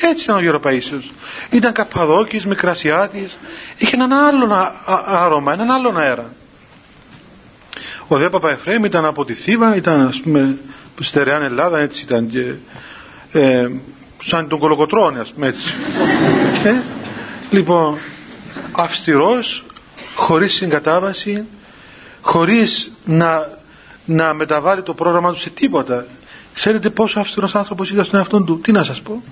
Έτσι ήταν ο Γεροπαΐσιος. Ήταν Καπαδόκης, Μικρασιάτης, είχε έναν άλλον άρωμα, έναν άλλον αέρα. Ο δε Παπαεφρέμ ήταν από τη Θήβα, ήταν ας πούμε στερεάν Ελλάδα, έτσι ήταν και ε, σαν τον Κολοκοτρώνη ας πούμε έτσι. Ε, λοιπόν, αυστηρός, χωρίς συγκατάβαση, χωρίς να, να μεταβάλει το πρόγραμμα του σε τίποτα. Ξέρετε πόσο αυστηρός άνθρωπος ήταν στον εαυτό του; Τι να σας πω.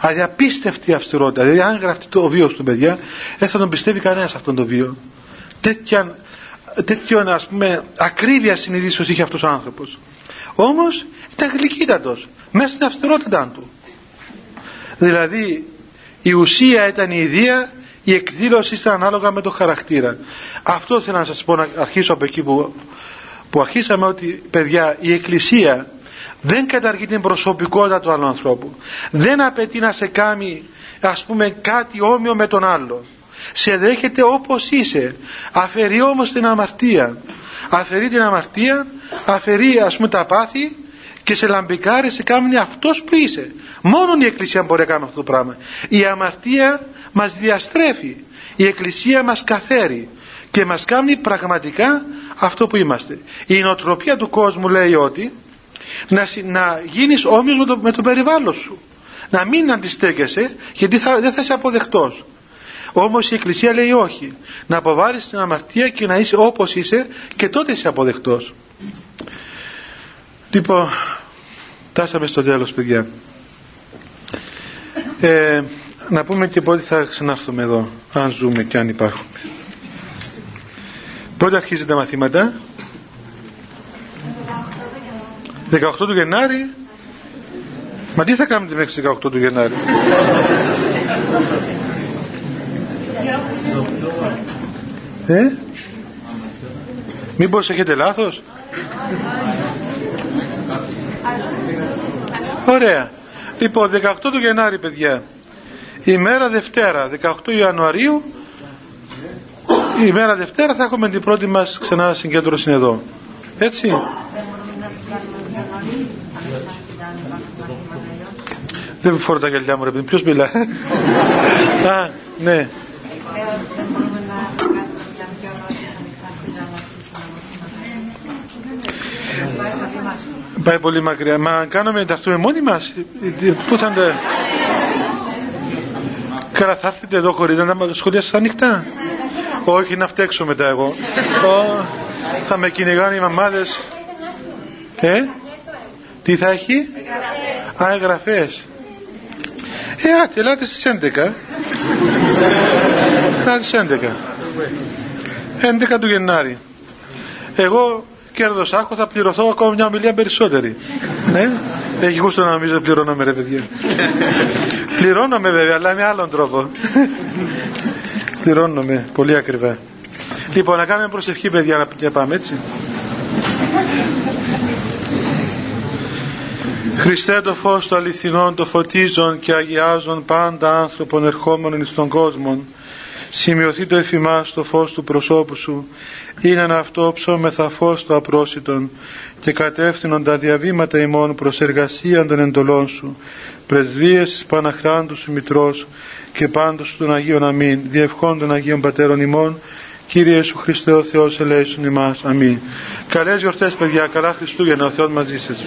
Αδιαπίστευτη αυστηρότητα. Δηλαδή αν γραφτεί το βίο του παιδιά, δεν θα τον πιστεύει κανένας αυτόν το βίο. Τέτοια τέτοιο ας πούμε ακρίβεια συνειδήσεως είχε αυτός ο άνθρωπος όμως ήταν γλυκύτατος μέσα στην αυστηρότητα του δηλαδή η ουσία ήταν η ιδέα η εκδήλωση ήταν ανάλογα με το χαρακτήρα αυτό θέλω να σας πω να αρχίσω από εκεί που, που αρχίσαμε ότι παιδιά η εκκλησία δεν καταργεί την προσωπικότητα του άλλου ανθρώπου. Δεν απαιτεί να σε κάνει ας πούμε κάτι όμοιο με τον άλλο. Σε δέχεται όπως είσαι. Αφαιρεί όμως την αμαρτία. Αφαιρεί την αμαρτία αφαιρεί ας πούμε τα πάθη και σε λαμπικάρει σε κάνει αυτός που είσαι. Μόνο η Εκκλησία μπορεί να κάνει αυτό το πράγμα. Η αμαρτία μας διαστρέφει. Η Εκκλησία μας καθαίρει και μας κάνει πραγματικά αυτό που είμαστε. Η νοοτροπία του κόσμου λέει ότι να, να γίνεις όμοιος με το, με το περιβάλλον σου. Να μην αντιστέκεσαι γιατί θα, δεν θα είσαι αποδεκτός. Όμως η Εκκλησία λέει όχι. Να αποβάρεις την αμαρτία και να είσαι όπως είσαι και τότε είσαι αποδεκτός. Λοιπόν φτάσαμε στο τέλος παιδιά. Ε, να πούμε και πότε θα ξανάρθουμε εδώ αν ζούμε και αν υπάρχουμε πότε αρχίζει τα μαθήματα. 18 του Γενάρη. Μα τι θα κάνετε μέχρι 18 του Γενάρη. Ε; Μήπως έχετε λάθος; Ωραία. Λοιπόν 18 του Γενάρη παιδιά. Ημέρα Δευτέρα 18 Ιανουαρίου η μέρα Δευτέρα θα έχουμε την πρώτη μας ξανά συγκέντρωση εδώ έτσι δεν φορώ τα γυαλιά μου ρε ποιος μιλά; Α ναι Πάει πολύ μακριά. Μα κάνουμε ταυτούμε μόνοι μας; Πού θα Καλά θα έρθετε εδώ χωρίς να τα σχολιάσεις ανοιχτά; Όχι να φταίξω μετά εγώ. θα με κυνηγάνε οι μαμάδες. Ε, τι θα έχει; Α, εγγραφές. Ε, άτε, ελάτε στις 11. Ελάτε στις 11. 11 του Γενάρη. Εγώ κέρδος άκου θα πληρωθώ ακόμα μια ομιλία περισσότερη. ναι, έχει γούστο να νομίζω πληρώνομαι ρε παιδιά. πληρώνομαι βέβαια, αλλά με άλλον τρόπο. Πληρώνομαι πολύ ακριβά. Λοιπόν, να κάνουμε προσευχή παιδιά να πάμε έτσι. Χριστέ το φως του αληθινών το φωτίζον και αγιάζον πάντα άνθρωπον ερχόμενων στον κόσμο σημειωθεί το εφημάς το φως του προσώπου σου είναι ένα αυτό ψώμεθα φως το απρόσιτον και κατεύθυνον τα διαβήματα ημών προς εργασία των εντολών σου πρεσβείες της Παναχράντου σου Μητρός και πάντως των Αγίων Αμήν διευχών των Αγίων Πατέρων ημών Κύριε Ιησού Χριστέ ο Θεός ελέησον ημάς. Αμήν. Καλές γιορτές παιδιά, καλά Χριστούγεννα. Ο Θεός μαζί σας